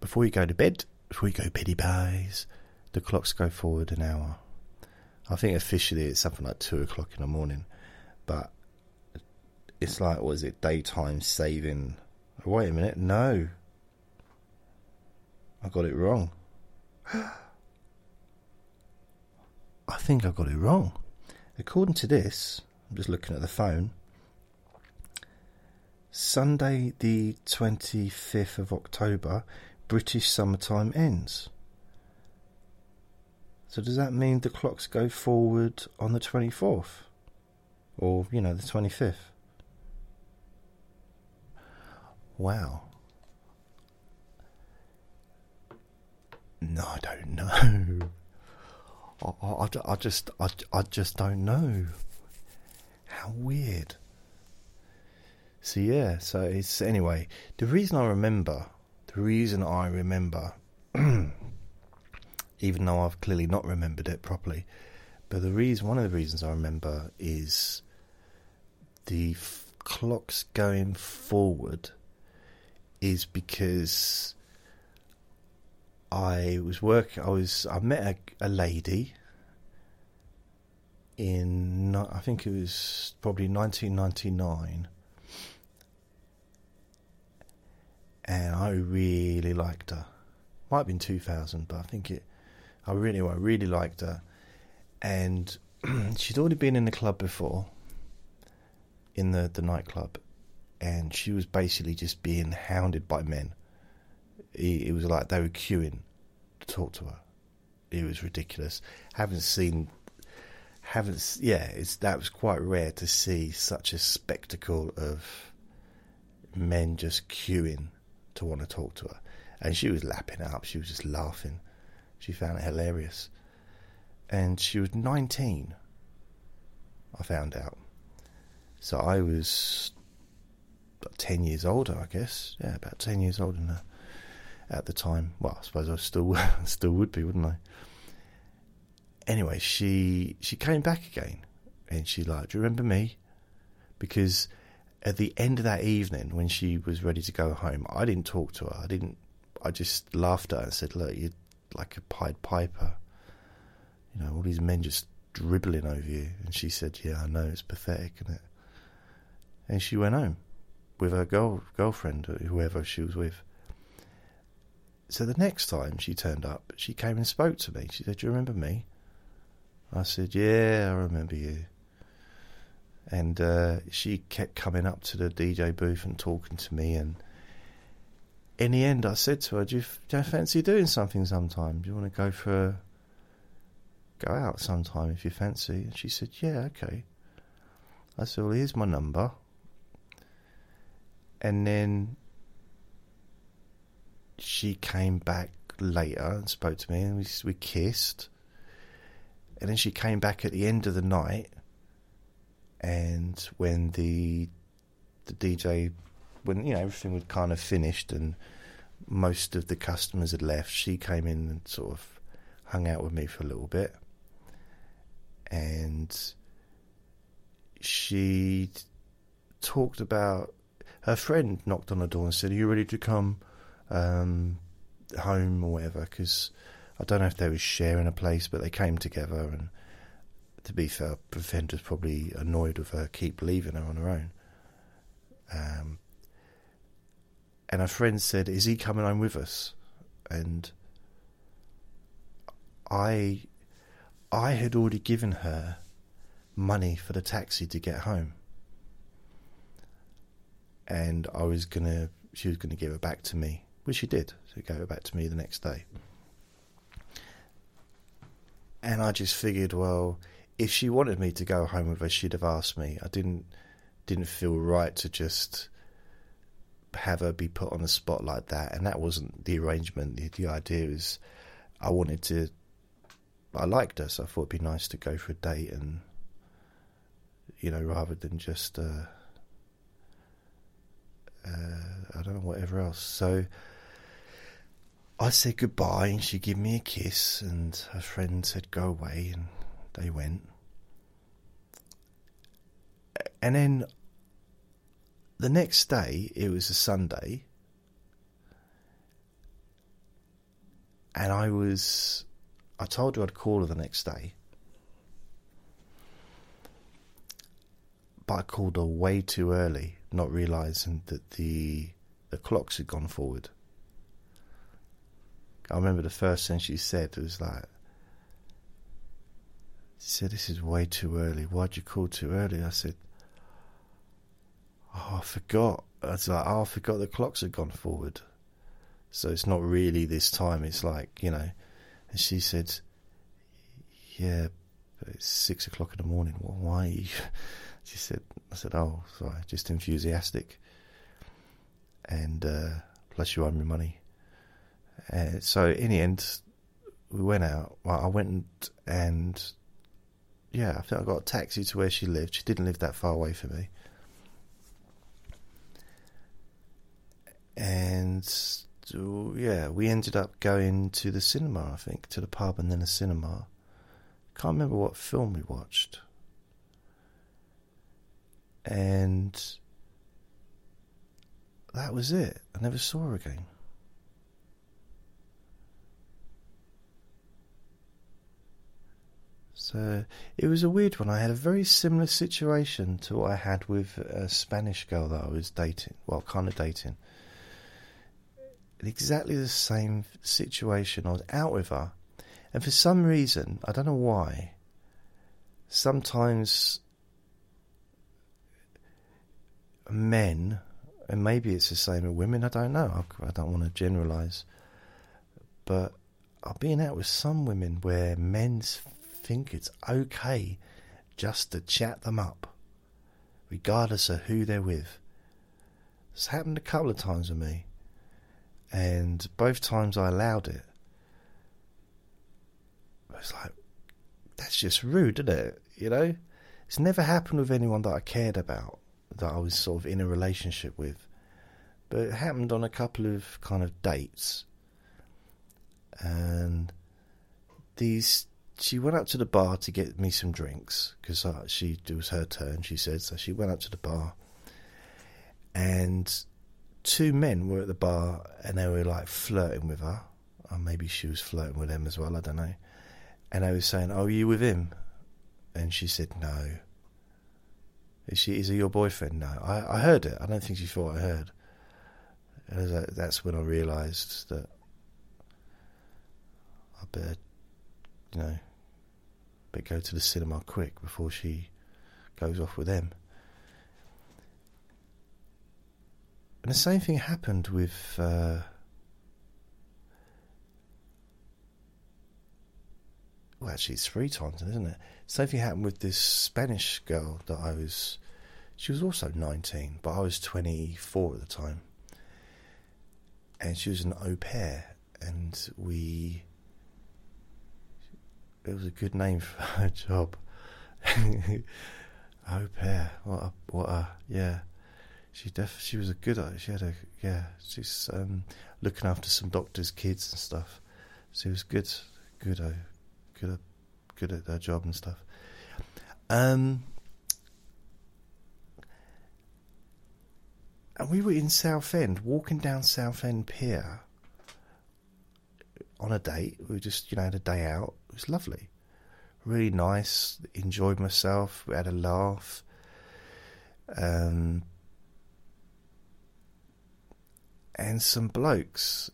before you go to bed, before you go beddy pies, the clocks go forward an hour. I think officially it's something like two o'clock in the morning, but it's like, was it daytime saving? Wait a minute, no, I got it wrong. I think I got it wrong. According to this, I'm just looking at the phone. Sunday, the 25th of October, British summertime ends. So, does that mean the clocks go forward on the 24th? Or, you know, the 25th? Wow. No, I don't know. I, I, I just I, I just don't know. How weird. So yeah, so it's anyway. The reason I remember, the reason I remember, even though I've clearly not remembered it properly, but the reason, one of the reasons I remember is the f- clocks going forward is because I was working. I was. I met a, a lady in. I think it was probably 1999, and I really liked her. Might have been 2000, but I think it. I really, I really liked her, and she'd already been in the club before. In the the nightclub, and she was basically just being hounded by men it was like they were queuing to talk to her. It was ridiculous. Haven't seen, haven't yeah. It's that was quite rare to see such a spectacle of men just queuing to want to talk to her, and she was lapping it up. She was just laughing. She found it hilarious, and she was nineteen. I found out. So I was ten years older, I guess. Yeah, about ten years older than her at the time. Well, I suppose I still still would be, wouldn't I? Anyway, she she came back again, and she like, do you remember me? Because at the end of that evening, when she was ready to go home, I didn't talk to her. I didn't. I just laughed at her and said, "Look, you're like a Pied Piper. You know, all these men just dribbling over you." And she said, "Yeah, I know. It's pathetic, isn't it?" And she went home with her girl girlfriend, whoever she was with. So the next time she turned up, she came and spoke to me. She said, Do you remember me? I said, Yeah, I remember you. And uh, she kept coming up to the DJ booth and talking to me. And in the end, I said to her, Do you, do you fancy doing something sometime? Do you want to go for a, go out sometime if you fancy? And she said, Yeah, okay. I said, Well, here's my number. And then she came back later and spoke to me, and we, we kissed. And then she came back at the end of the night, and when the the DJ, when you know everything was kind of finished and most of the customers had left, she came in and sort of hung out with me for a little bit, and she talked about her friend knocked on the door and said, "Are you ready to come?" um, home or whatever because I don't know if they were sharing a place, but they came together. And to be fair, Prevent was probably annoyed with her keep leaving her on her own. Um, and a friend said, "Is he coming home with us?" And I, I had already given her money for the taxi to get home, and I was gonna, she was gonna give it back to me which she did. She gave it back to me the next day. And I just figured, well, if she wanted me to go home with her, she'd have asked me. I didn't didn't feel right to just have her be put on the spot like that. And that wasn't the arrangement. The, the idea is I wanted to, I liked her, so I thought it'd be nice to go for a date and, you know, rather than just, uh, uh, I don't know, whatever else. So I said goodbye and she gave me a kiss and her friend said go away and they went. And then the next day, it was a Sunday, and I was. I told her I'd call her the next day, but I called her way too early, not realizing that the the clocks had gone forward. I remember the first thing she said was like, she said, This is way too early. Why'd you call too early? I said, Oh, I forgot. I was like, Oh, I forgot the clocks had gone forward. So it's not really this time. It's like, you know. And she said, Yeah, but it's six o'clock in the morning. Well, why? She said, I said, Oh, sorry, just enthusiastic. And uh, plus, you owe me money. And so, in the end, we went out. Well, I went and yeah, I think I got a taxi to where she lived. She didn't live that far away from me. And yeah, we ended up going to the cinema, I think, to the pub and then a cinema. Can't remember what film we watched. And that was it. I never saw her again. So it was a weird one. I had a very similar situation to what I had with a Spanish girl that I was dating. Well, kind of dating. Exactly the same situation. I was out with her, and for some reason, I don't know why, sometimes men, and maybe it's the same with women, I don't know, I don't want to generalize, but I've been out with some women where men think it's okay just to chat them up, regardless of who they're with. It's happened a couple of times with me, and both times I allowed it. I was like, that's just rude, isn't it? You know? It's never happened with anyone that I cared about, that I was sort of in a relationship with. But it happened on a couple of kind of dates. And these she went up to the bar to get me some drinks because she it was her turn. She said so. She went up to the bar, and two men were at the bar, and they were like flirting with her. Or maybe she was flirting with them as well. I don't know. And I was saying, "Oh, are you with him?" And she said, "No." Is she? Is he your boyfriend? No. I, I heard it. I don't think she thought I heard. And that's when I realised that I better, you know, but go to the cinema quick before she goes off with them. And the same thing happened with. Uh, well, actually, it's three times, isn't it? Same thing happened with this Spanish girl that I was. She was also 19, but I was 24 at the time. And she was an au pair, and we it was a good name for her job. Au pair. What a what a yeah. She def she was a good she had a yeah, she's um, looking after some doctors' kids and stuff. She was good good good at good at her job and stuff. Um and we were in Southend, walking down Southend Pier on a date. We just, you know, had a day out. It was lovely. Really nice. Enjoyed myself. We had a laugh. Um, and some blokes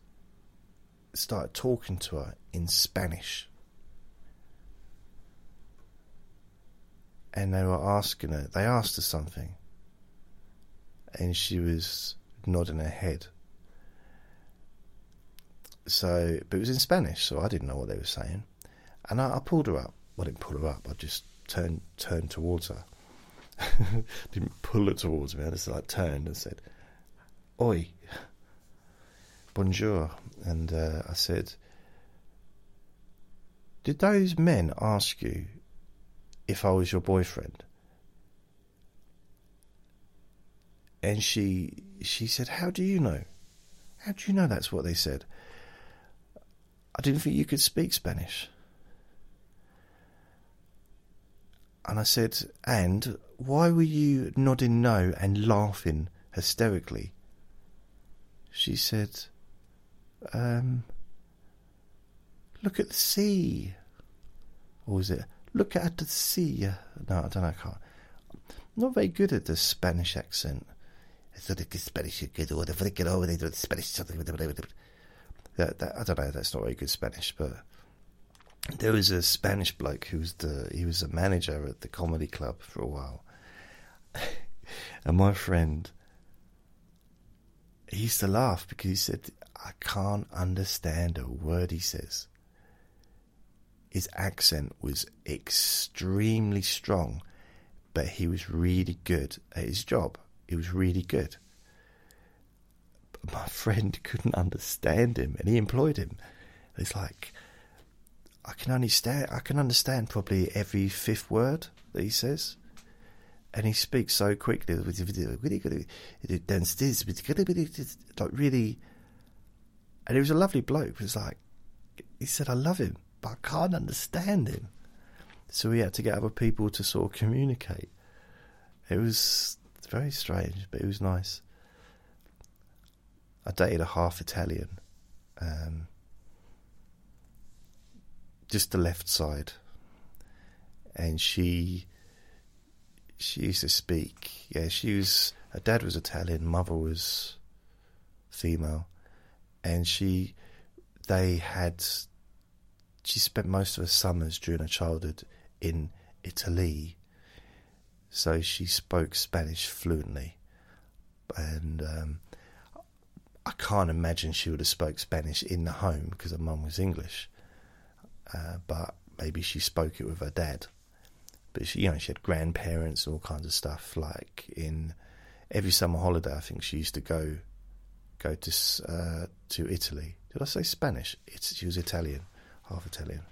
started talking to her in Spanish. And they were asking her, they asked her something. And she was nodding her head. So, but it was in Spanish, so I didn't know what they were saying. And I, I pulled her up. Well, I didn't pull her up. I just turned turned towards her, didn't pull her towards me. I just like turned and said, "Oi, bonjour," and uh, I said, "Did those men ask you if I was your boyfriend?" And she she said, "How do you know? How do you know that's what they said?" I didn't think you could speak Spanish. And I said, And why were you nodding no and laughing hysterically? She said, um, Look at the sea. Or is it, Look at the sea? No, I don't know, I can't. I'm not very good at the Spanish accent. Spanish. That, that, I don't know, that's not very good Spanish, but there was a Spanish bloke who was the he was a manager at the comedy club for a while, and my friend he used to laugh because he said, "I can't understand a word he says." His accent was extremely strong, but he was really good at his job. He was really good. But my friend couldn't understand him, and he employed him. It's like I can only stand, I can understand probably every fifth word that he says, and he speaks so quickly. Like really, and he was a lovely bloke. It was like he said, "I love him, but I can't understand him." So we had to get other people to sort of communicate. It was very strange, but it was nice. I dated a half Italian. Um, just the left side. And she she used to speak. Yeah, she was her dad was Italian, mother was female, and she they had she spent most of her summers during her childhood in Italy, so she spoke Spanish fluently, and um, I can't imagine she would have spoke Spanish in the home because her mum was English. Uh, but maybe she spoke it with her dad. But she, you know, she had grandparents and all kinds of stuff. Like in every summer holiday, I think she used to go go to uh, to Italy. Did I say Spanish? It's, she was Italian, half Italian,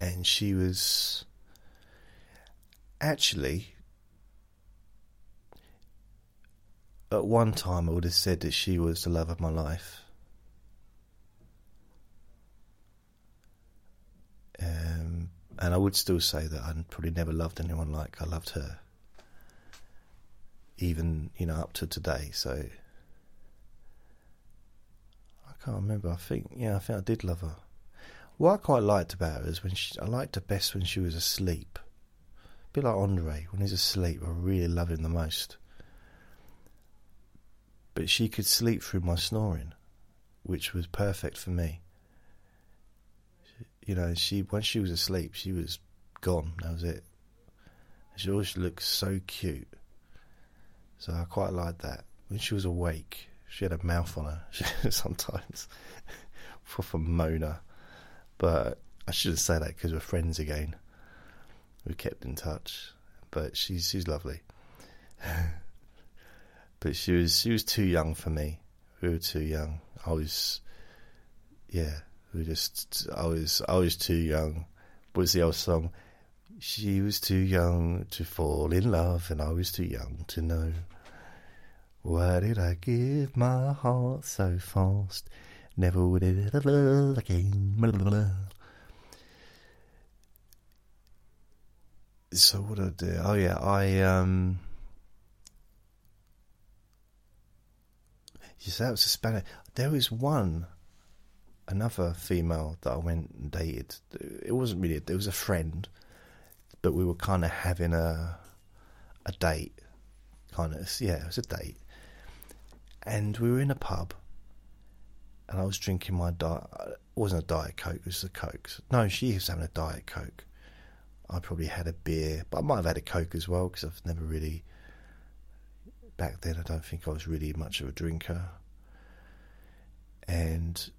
and she was actually at one time I would have said that she was the love of my life. Um, and I would still say that I probably never loved anyone like I loved her, even you know up to today. So I can't remember. I think yeah, I think I did love her. What I quite liked about her is when she, I liked her best when she was asleep. A bit like Andre, when he's asleep, I really love him the most. But she could sleep through my snoring, which was perfect for me you know, she once she was asleep, she was gone. That was it. She always looked so cute. So I quite liked that. When she was awake, she had a mouth on her sometimes. Proper moaner. But I shouldn't say that because we're friends again. We kept in touch. But she's she's lovely. but she was she was too young for me. We were too young. I was yeah, we just I was I was too young. What was the old song? She was too young to fall in love, and I was too young to know. Why did I give my heart so fast? Never would it ever again. Blah, blah. So what I do? Oh yeah, I um. Yes, that was a Spanish. There was one another female that I went and dated. It wasn't really. It was a friend, but we were kind of having a a date. Kind of, yeah, it was a date, and we were in a pub, and I was drinking my diet. It wasn't a diet coke. It was a coke. No, she was having a diet coke. I probably had a beer, but I might have had a coke as well because I've never really. Back then, I don't think I was really much of a drinker. And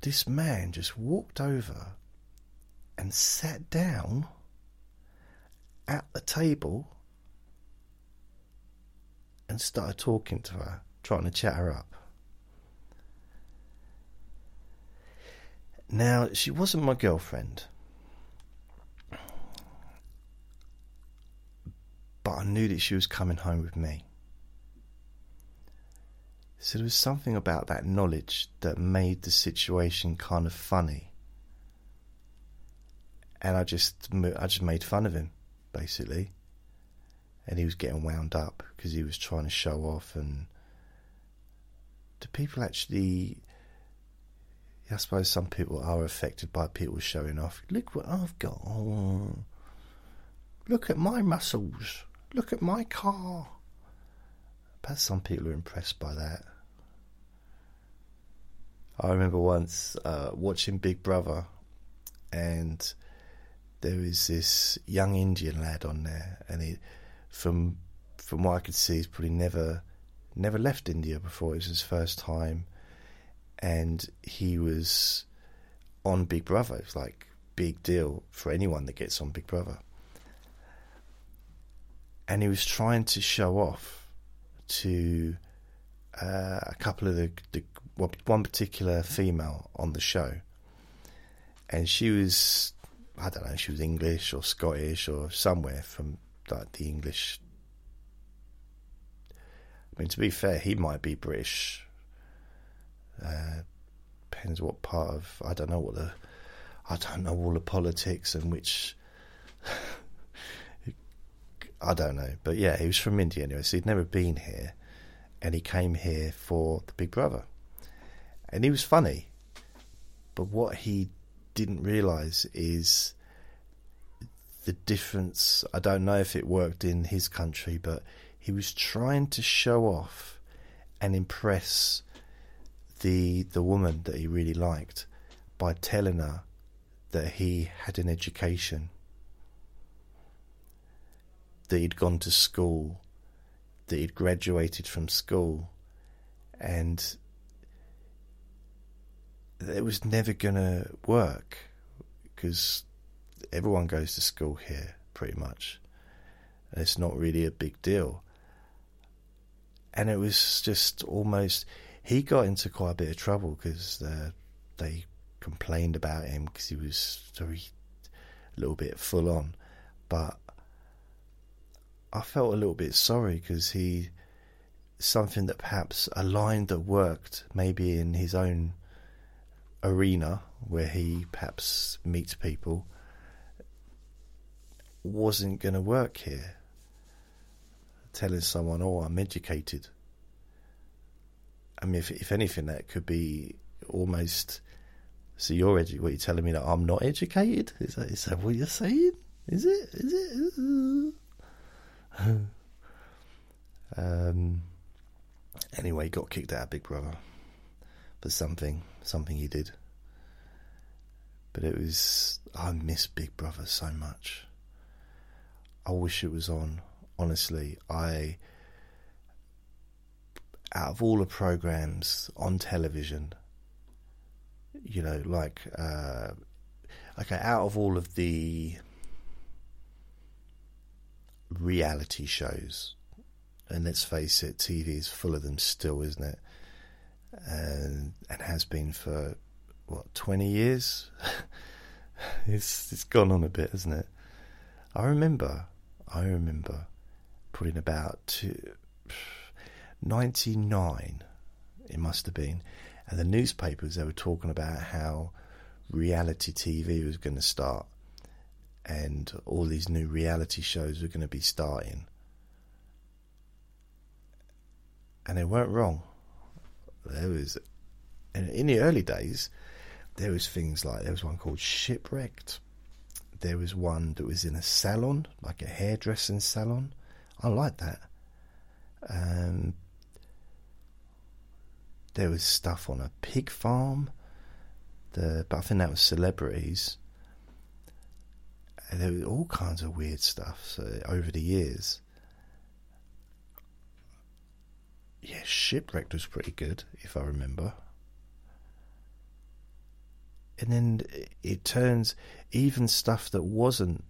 this man just walked over and sat down at the table and started talking to her, trying to chat her up. Now, she wasn't my girlfriend. But I knew that she was coming home with me. So there was something about that knowledge that made the situation kind of funny. And I just, I just made fun of him, basically. And he was getting wound up because he was trying to show off. And do people actually? I suppose some people are affected by people showing off. Look what I've got. Oh, look at my muscles. Look at my car. Perhaps some people are impressed by that. I remember once uh, watching Big Brother, and there was this young Indian lad on there, and he, from from what I could see, he's probably never never left India before. It was his first time, and he was on Big Brother. It's like big deal for anyone that gets on Big Brother, and he was trying to show off to uh, a couple of the, the one particular female on the show, and she was I don't know she was English or Scottish or somewhere from like the English. I mean, to be fair, he might be British. Uh, depends what part of I don't know what the I don't know all the politics and which. I don't know, but yeah, he was from India anyway, so he'd never been here, and he came here for the Big Brother and he was funny. But what he didn't realise is the difference. I don't know if it worked in his country, but he was trying to show off and impress the the woman that he really liked by telling her that he had an education, that he'd gone to school, that he'd graduated from school, and it was never going to work because everyone goes to school here pretty much. And it's not really a big deal. And it was just almost, he got into quite a bit of trouble because uh, they complained about him because he was very, a little bit full on. But I felt a little bit sorry because he, something that perhaps a line that worked maybe in his own arena where he perhaps meets people wasn't going to work here. Telling someone, "Oh, I'm educated." I mean, if if anything, that could be almost. So you're edu- what you're telling me that I'm not educated? Is that is that what you're saying? Is it? Is it? um. Anyway, got kicked out of Big Brother for something, something he did. But it was, I miss Big Brother so much. I wish it was on. Honestly, I, out of all the programs on television, you know, like, uh, okay, out of all of the reality shows, and let's face it, TV is full of them still, isn't it? And and has been for what twenty years. it's it's gone on a bit, hasn't it? I remember, I remember putting about two, 99, it must have been, and the newspapers they were talking about how reality TV was going to start, and all these new reality shows were going to be starting, and they weren't wrong there was in the early days there was things like there was one called shipwrecked. There was one that was in a salon like a hairdressing salon. I like that. Um, there was stuff on a pig farm. The but i think that was celebrities. And there was all kinds of weird stuff so over the years yeah, Shipwrecked was pretty good, if I remember. And then it turns even stuff that wasn't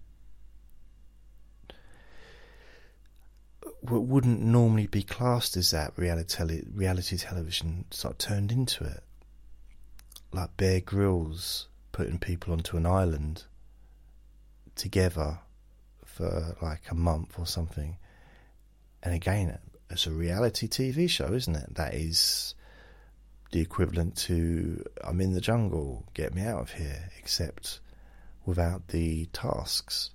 what wouldn't normally be classed as that reality reality television sort of turned into it. Like Bear Grylls putting people onto an island together for like a month or something. And again, it's a reality TV show, isn't it? That is the equivalent to I'm in the jungle, get me out of here, except without the tasks.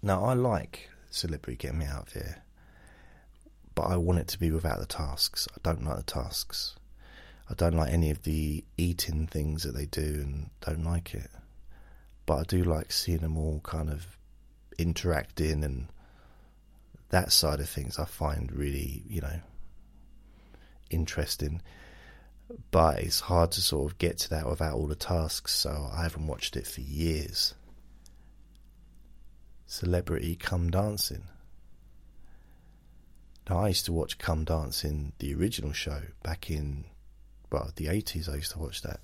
Now, I like Celebrity Get Me Out of Here, but I want it to be without the tasks. I don't like the tasks. I don't like any of the eating things that they do and don't like it. But I do like seeing them all kind of interacting and that side of things I find really, you know, interesting. But it's hard to sort of get to that without all the tasks, so I haven't watched it for years. Celebrity Come Dancing. Now, I used to watch Come Dancing, the original show, back in well, the 80s, I used to watch that.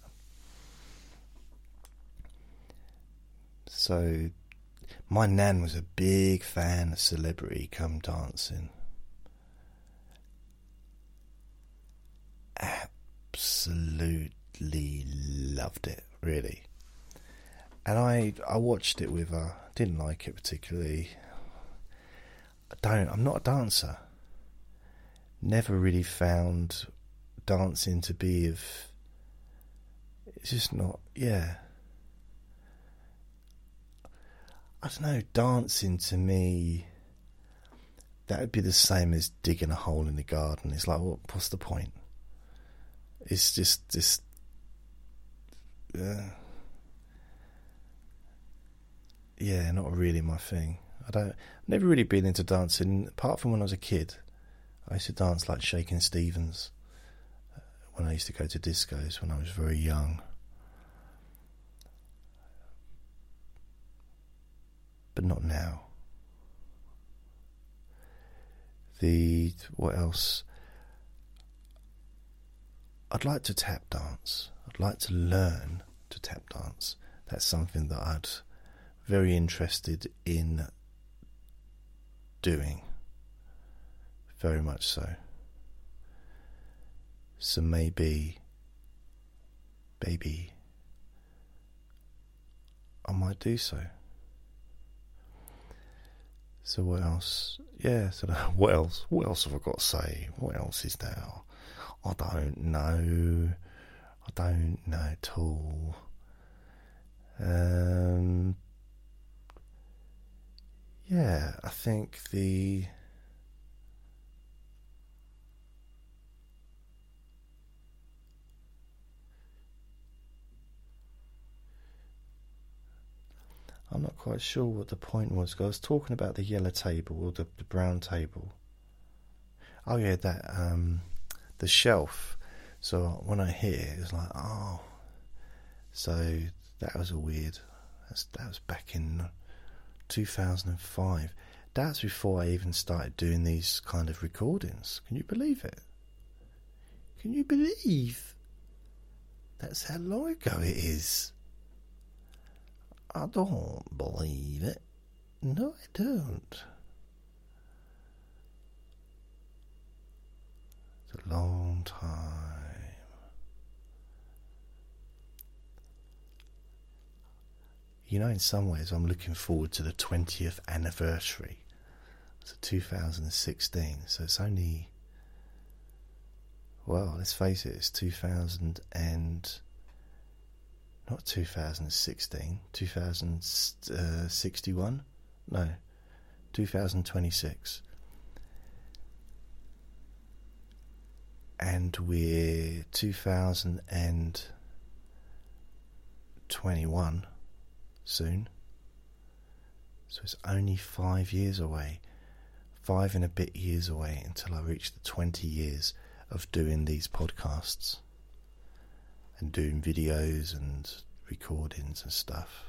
So, my nan was a big fan of Celebrity Come Dancing. Absolutely loved it, really. And I, I watched it with her. Didn't like it particularly. I don't. I'm not a dancer. Never really found dancing to be of. It's just not. Yeah. I don't know. Dancing to me. That would be the same as digging a hole in the garden. It's like, what? What's the point? It's just just. Uh, yeah, not really my thing. I don't. Never really been into dancing apart from when I was a kid. I used to dance like Shakin' Stevens when I used to go to discos when I was very young. But not now. The what else? I'd like to tap dance. I'd like to learn to tap dance. That's something that I'd very interested in doing. Very much so. So maybe, baby, I might do so. So what else? Yeah. So what else? What else have I got to say? What else is there? I don't know. I don't know at all. Um. Yeah, I think the I'm not quite sure what the point was. I was talking about the yellow table or the, the brown table. Oh yeah, that um, the shelf. So when I hear it, it's like, oh, so that was a weird. That's, that was back in 2005. That's before I even started doing these kind of recordings. Can you believe it? Can you believe? That's how long ago it is. I don't believe it. No, I don't. It's a long time. You know, in some ways, I'm looking forward to the 20th anniversary. It's 2016, so it's only. Well, let's face it, it's 2000 and not 2016, 2061? Uh, no, 2026. And we're 2021 soon. So it's only five years away, five and a bit years away until I reach the 20 years of doing these podcasts and doing videos and recordings and stuff.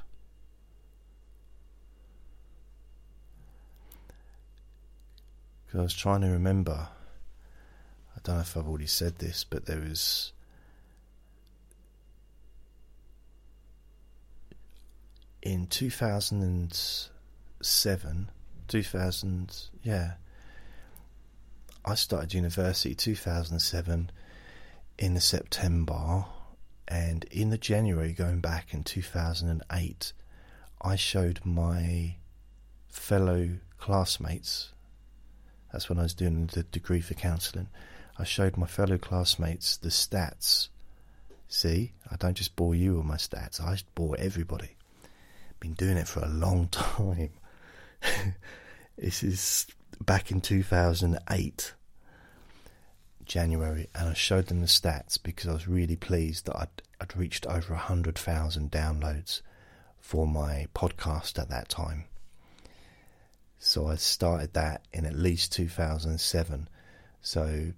Because I was trying to remember, I don't know if I've already said this, but there was. In 2007, 2000, yeah, I started university 2007 in the September, and in the January going back in 2008, I showed my fellow classmates. That's when I was doing the degree for counselling. I showed my fellow classmates the stats. See, I don't just bore you with my stats, I bore everybody. Been doing it for a long time. this is back in 2008, January, and I showed them the stats because I was really pleased that I'd, I'd reached over 100,000 downloads for my podcast at that time. So I started that in at least 2007. So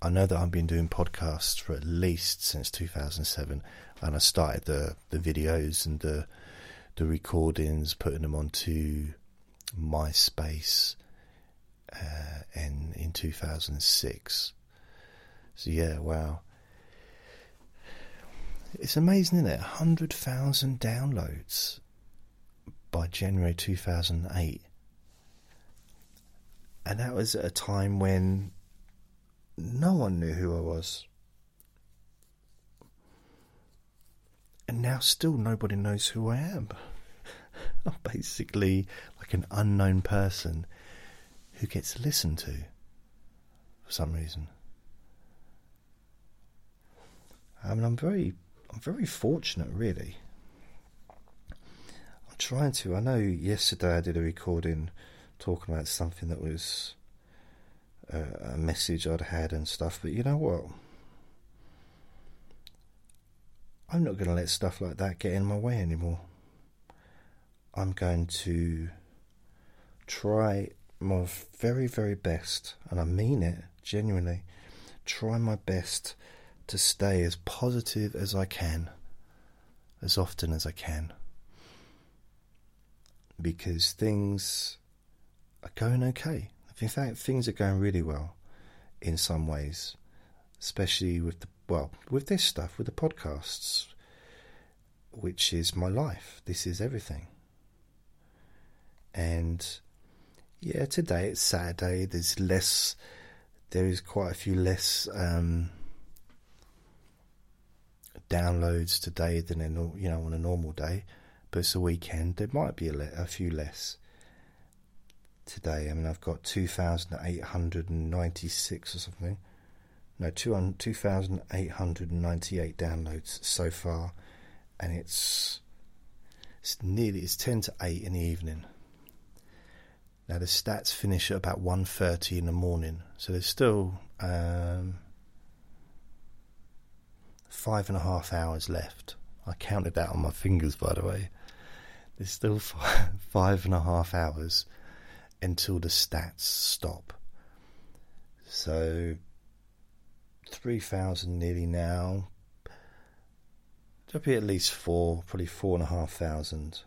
I know that I've been doing podcasts for at least since 2007, and I started the the videos and the the recordings, putting them onto MySpace uh, in in 2006. So yeah, wow. It's amazing, isn't it? 100,000 downloads by January 2008. And that was at a time when no one knew who I was. And now, still, nobody knows who I am. I'm basically like an unknown person who gets listened to for some reason. I mean, I'm very, I'm very fortunate, really. I'm trying to. I know yesterday I did a recording talking about something that was uh, a message I'd had and stuff, but you know what? I'm not going to let stuff like that get in my way anymore. I'm going to try my very, very best, and I mean it genuinely, try my best to stay as positive as I can, as often as I can. Because things are going okay. In fact, things are going really well in some ways, especially with the well, with this stuff, with the podcasts, which is my life. This is everything. And yeah, today it's Saturday. There's less. There is quite a few less um, downloads today than in, you know on a normal day. But it's a weekend. There might be a, le- a few less today. I mean, I've got 2,896 or something. No, 2,898 downloads so far, and it's it's nearly it's 10 to 8 in the evening. Now the stats finish at about 1.30 in the morning, so there's still um, five and a half hours left. I counted that on my fingers, by the way. There's still five, five and a half hours until the stats stop. So, 3,000 nearly now. There'll be at least four, probably four and a half thousand,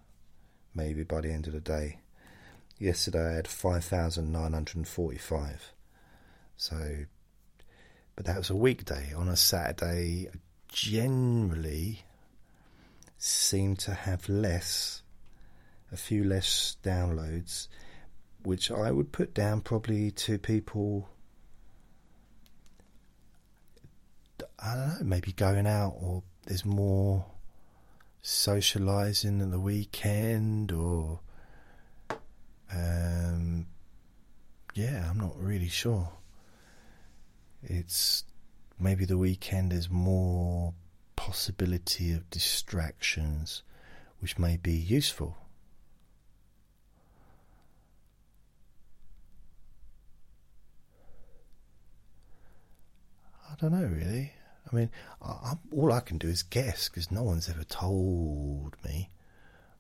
maybe by the end of the day. Yesterday I had 5,945. So, but that was a weekday. On a Saturday, I generally seem to have less, a few less downloads which I would put down probably to people. I don't know, maybe going out, or there's more socializing in the weekend, or um, yeah, I'm not really sure. It's maybe the weekend is more possibility of distractions, which may be useful. I don't know really. I mean, I, all I can do is guess because no one's ever told me.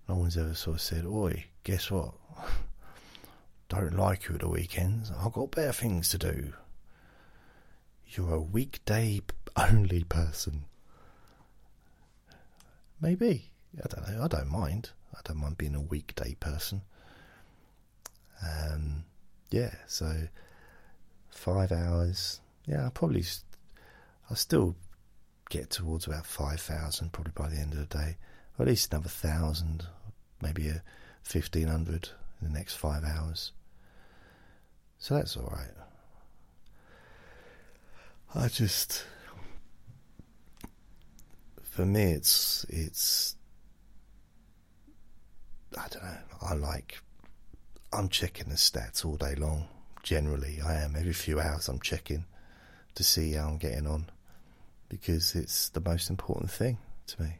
No one's ever sort of said, "Oi, guess what? Don't like you at the weekends. I've got better things to do." You're a weekday only person. Maybe I don't know. I don't mind. I don't mind being a weekday person. Um, yeah. So five hours. Yeah, I probably I'll still get towards about 5,000 probably by the end of the day, or at least another thousand, maybe a 1,500 the next five hours. So that's all right. I just, for me, it's it's. I don't know. I like. I'm checking the stats all day long. Generally, I am. Every few hours, I'm checking to see how I'm getting on because it's the most important thing to me.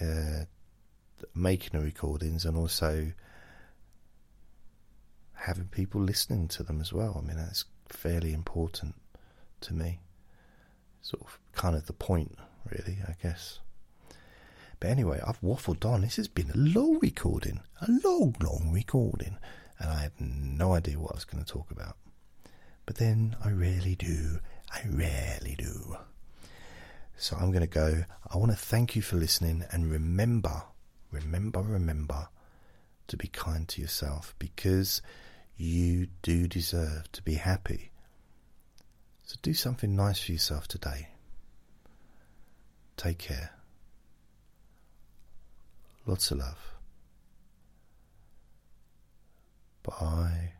Uh, making the recordings and also having people listening to them as well. I mean, that's fairly important to me. Sort of kind of the point, really, I guess. But anyway, I've waffled on. This has been a long recording, a long, long recording, and I had no idea what I was going to talk about. But then I really do. I rarely do. So I'm going to go. I want to thank you for listening and remember, remember, remember to be kind to yourself because you do deserve to be happy. So do something nice for yourself today. Take care. Lots of love. Bye.